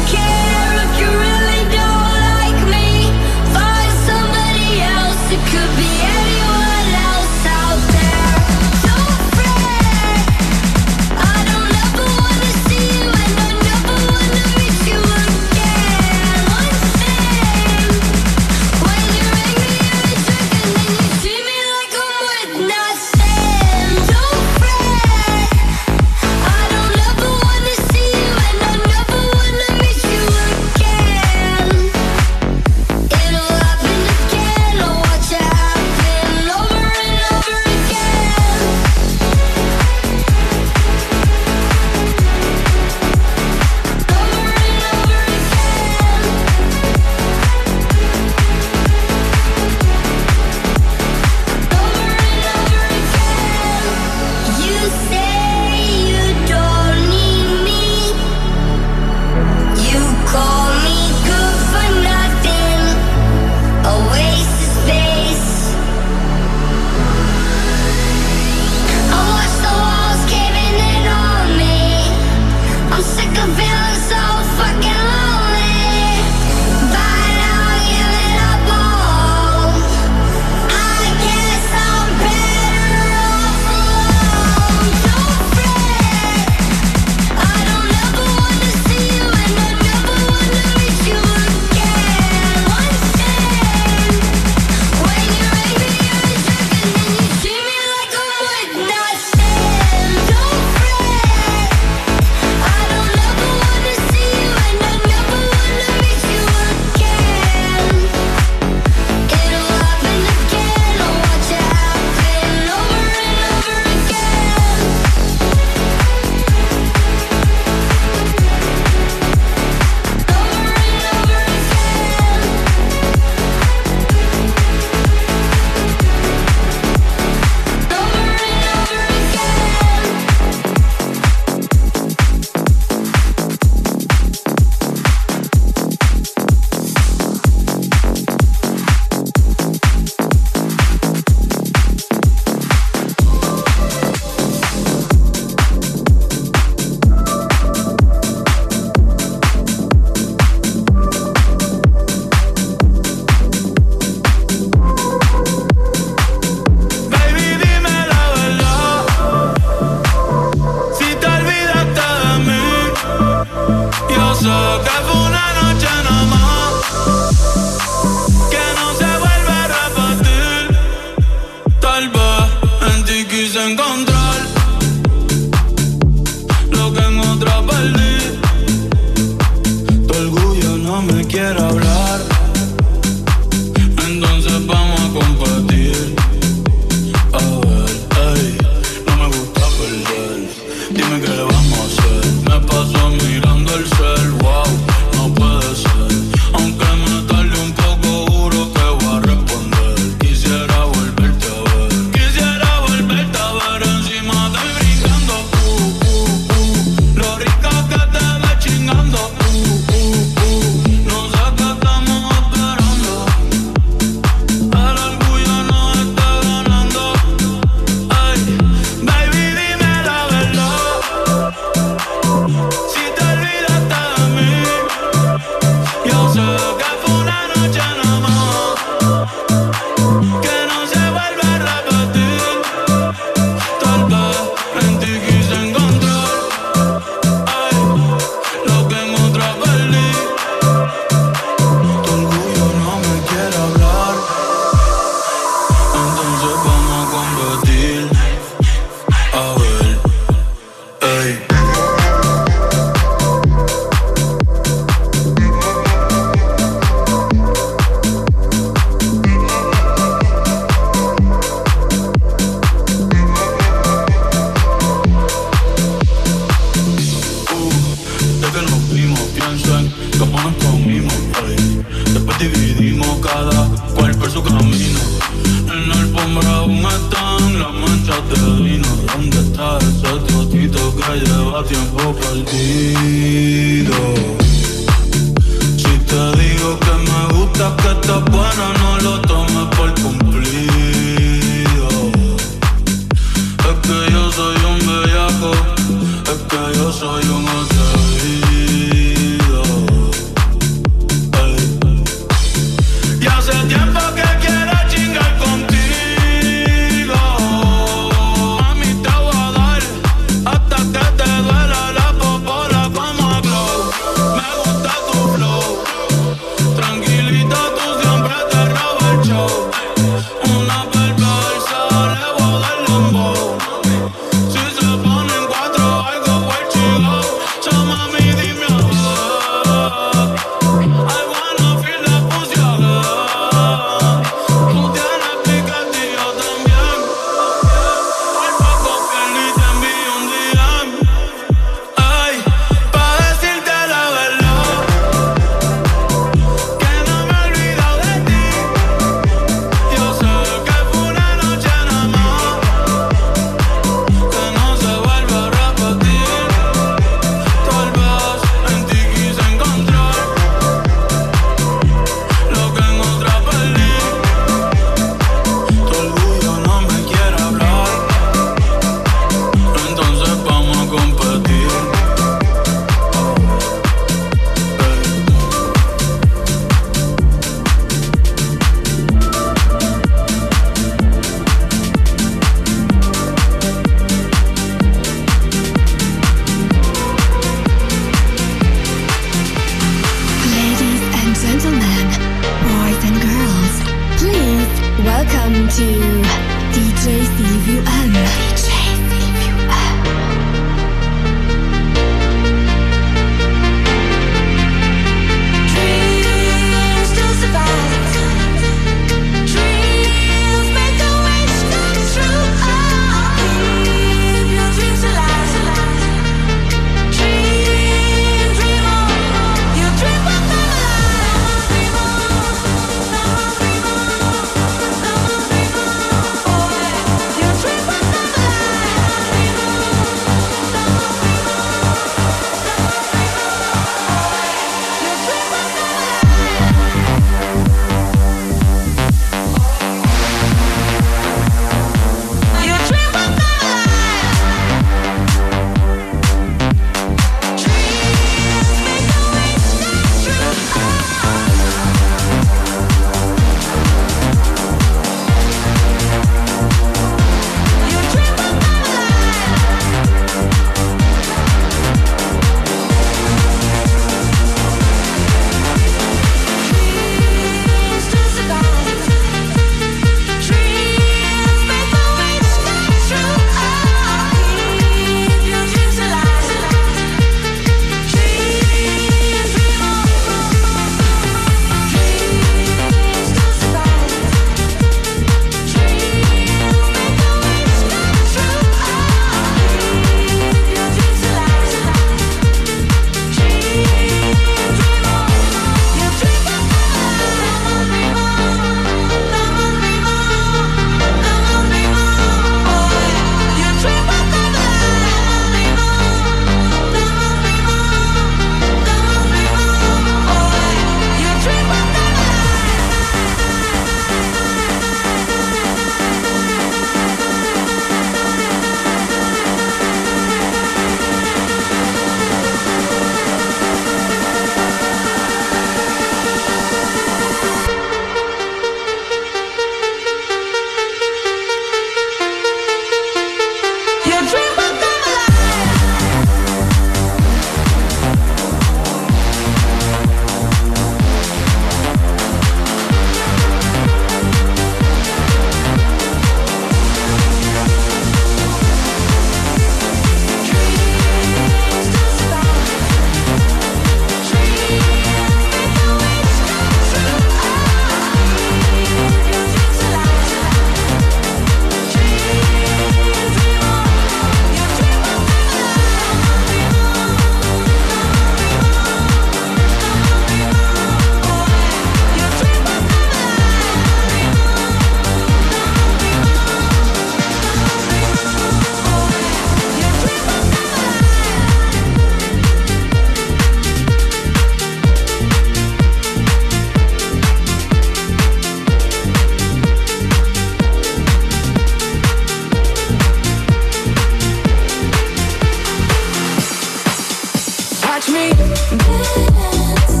Watch me dance.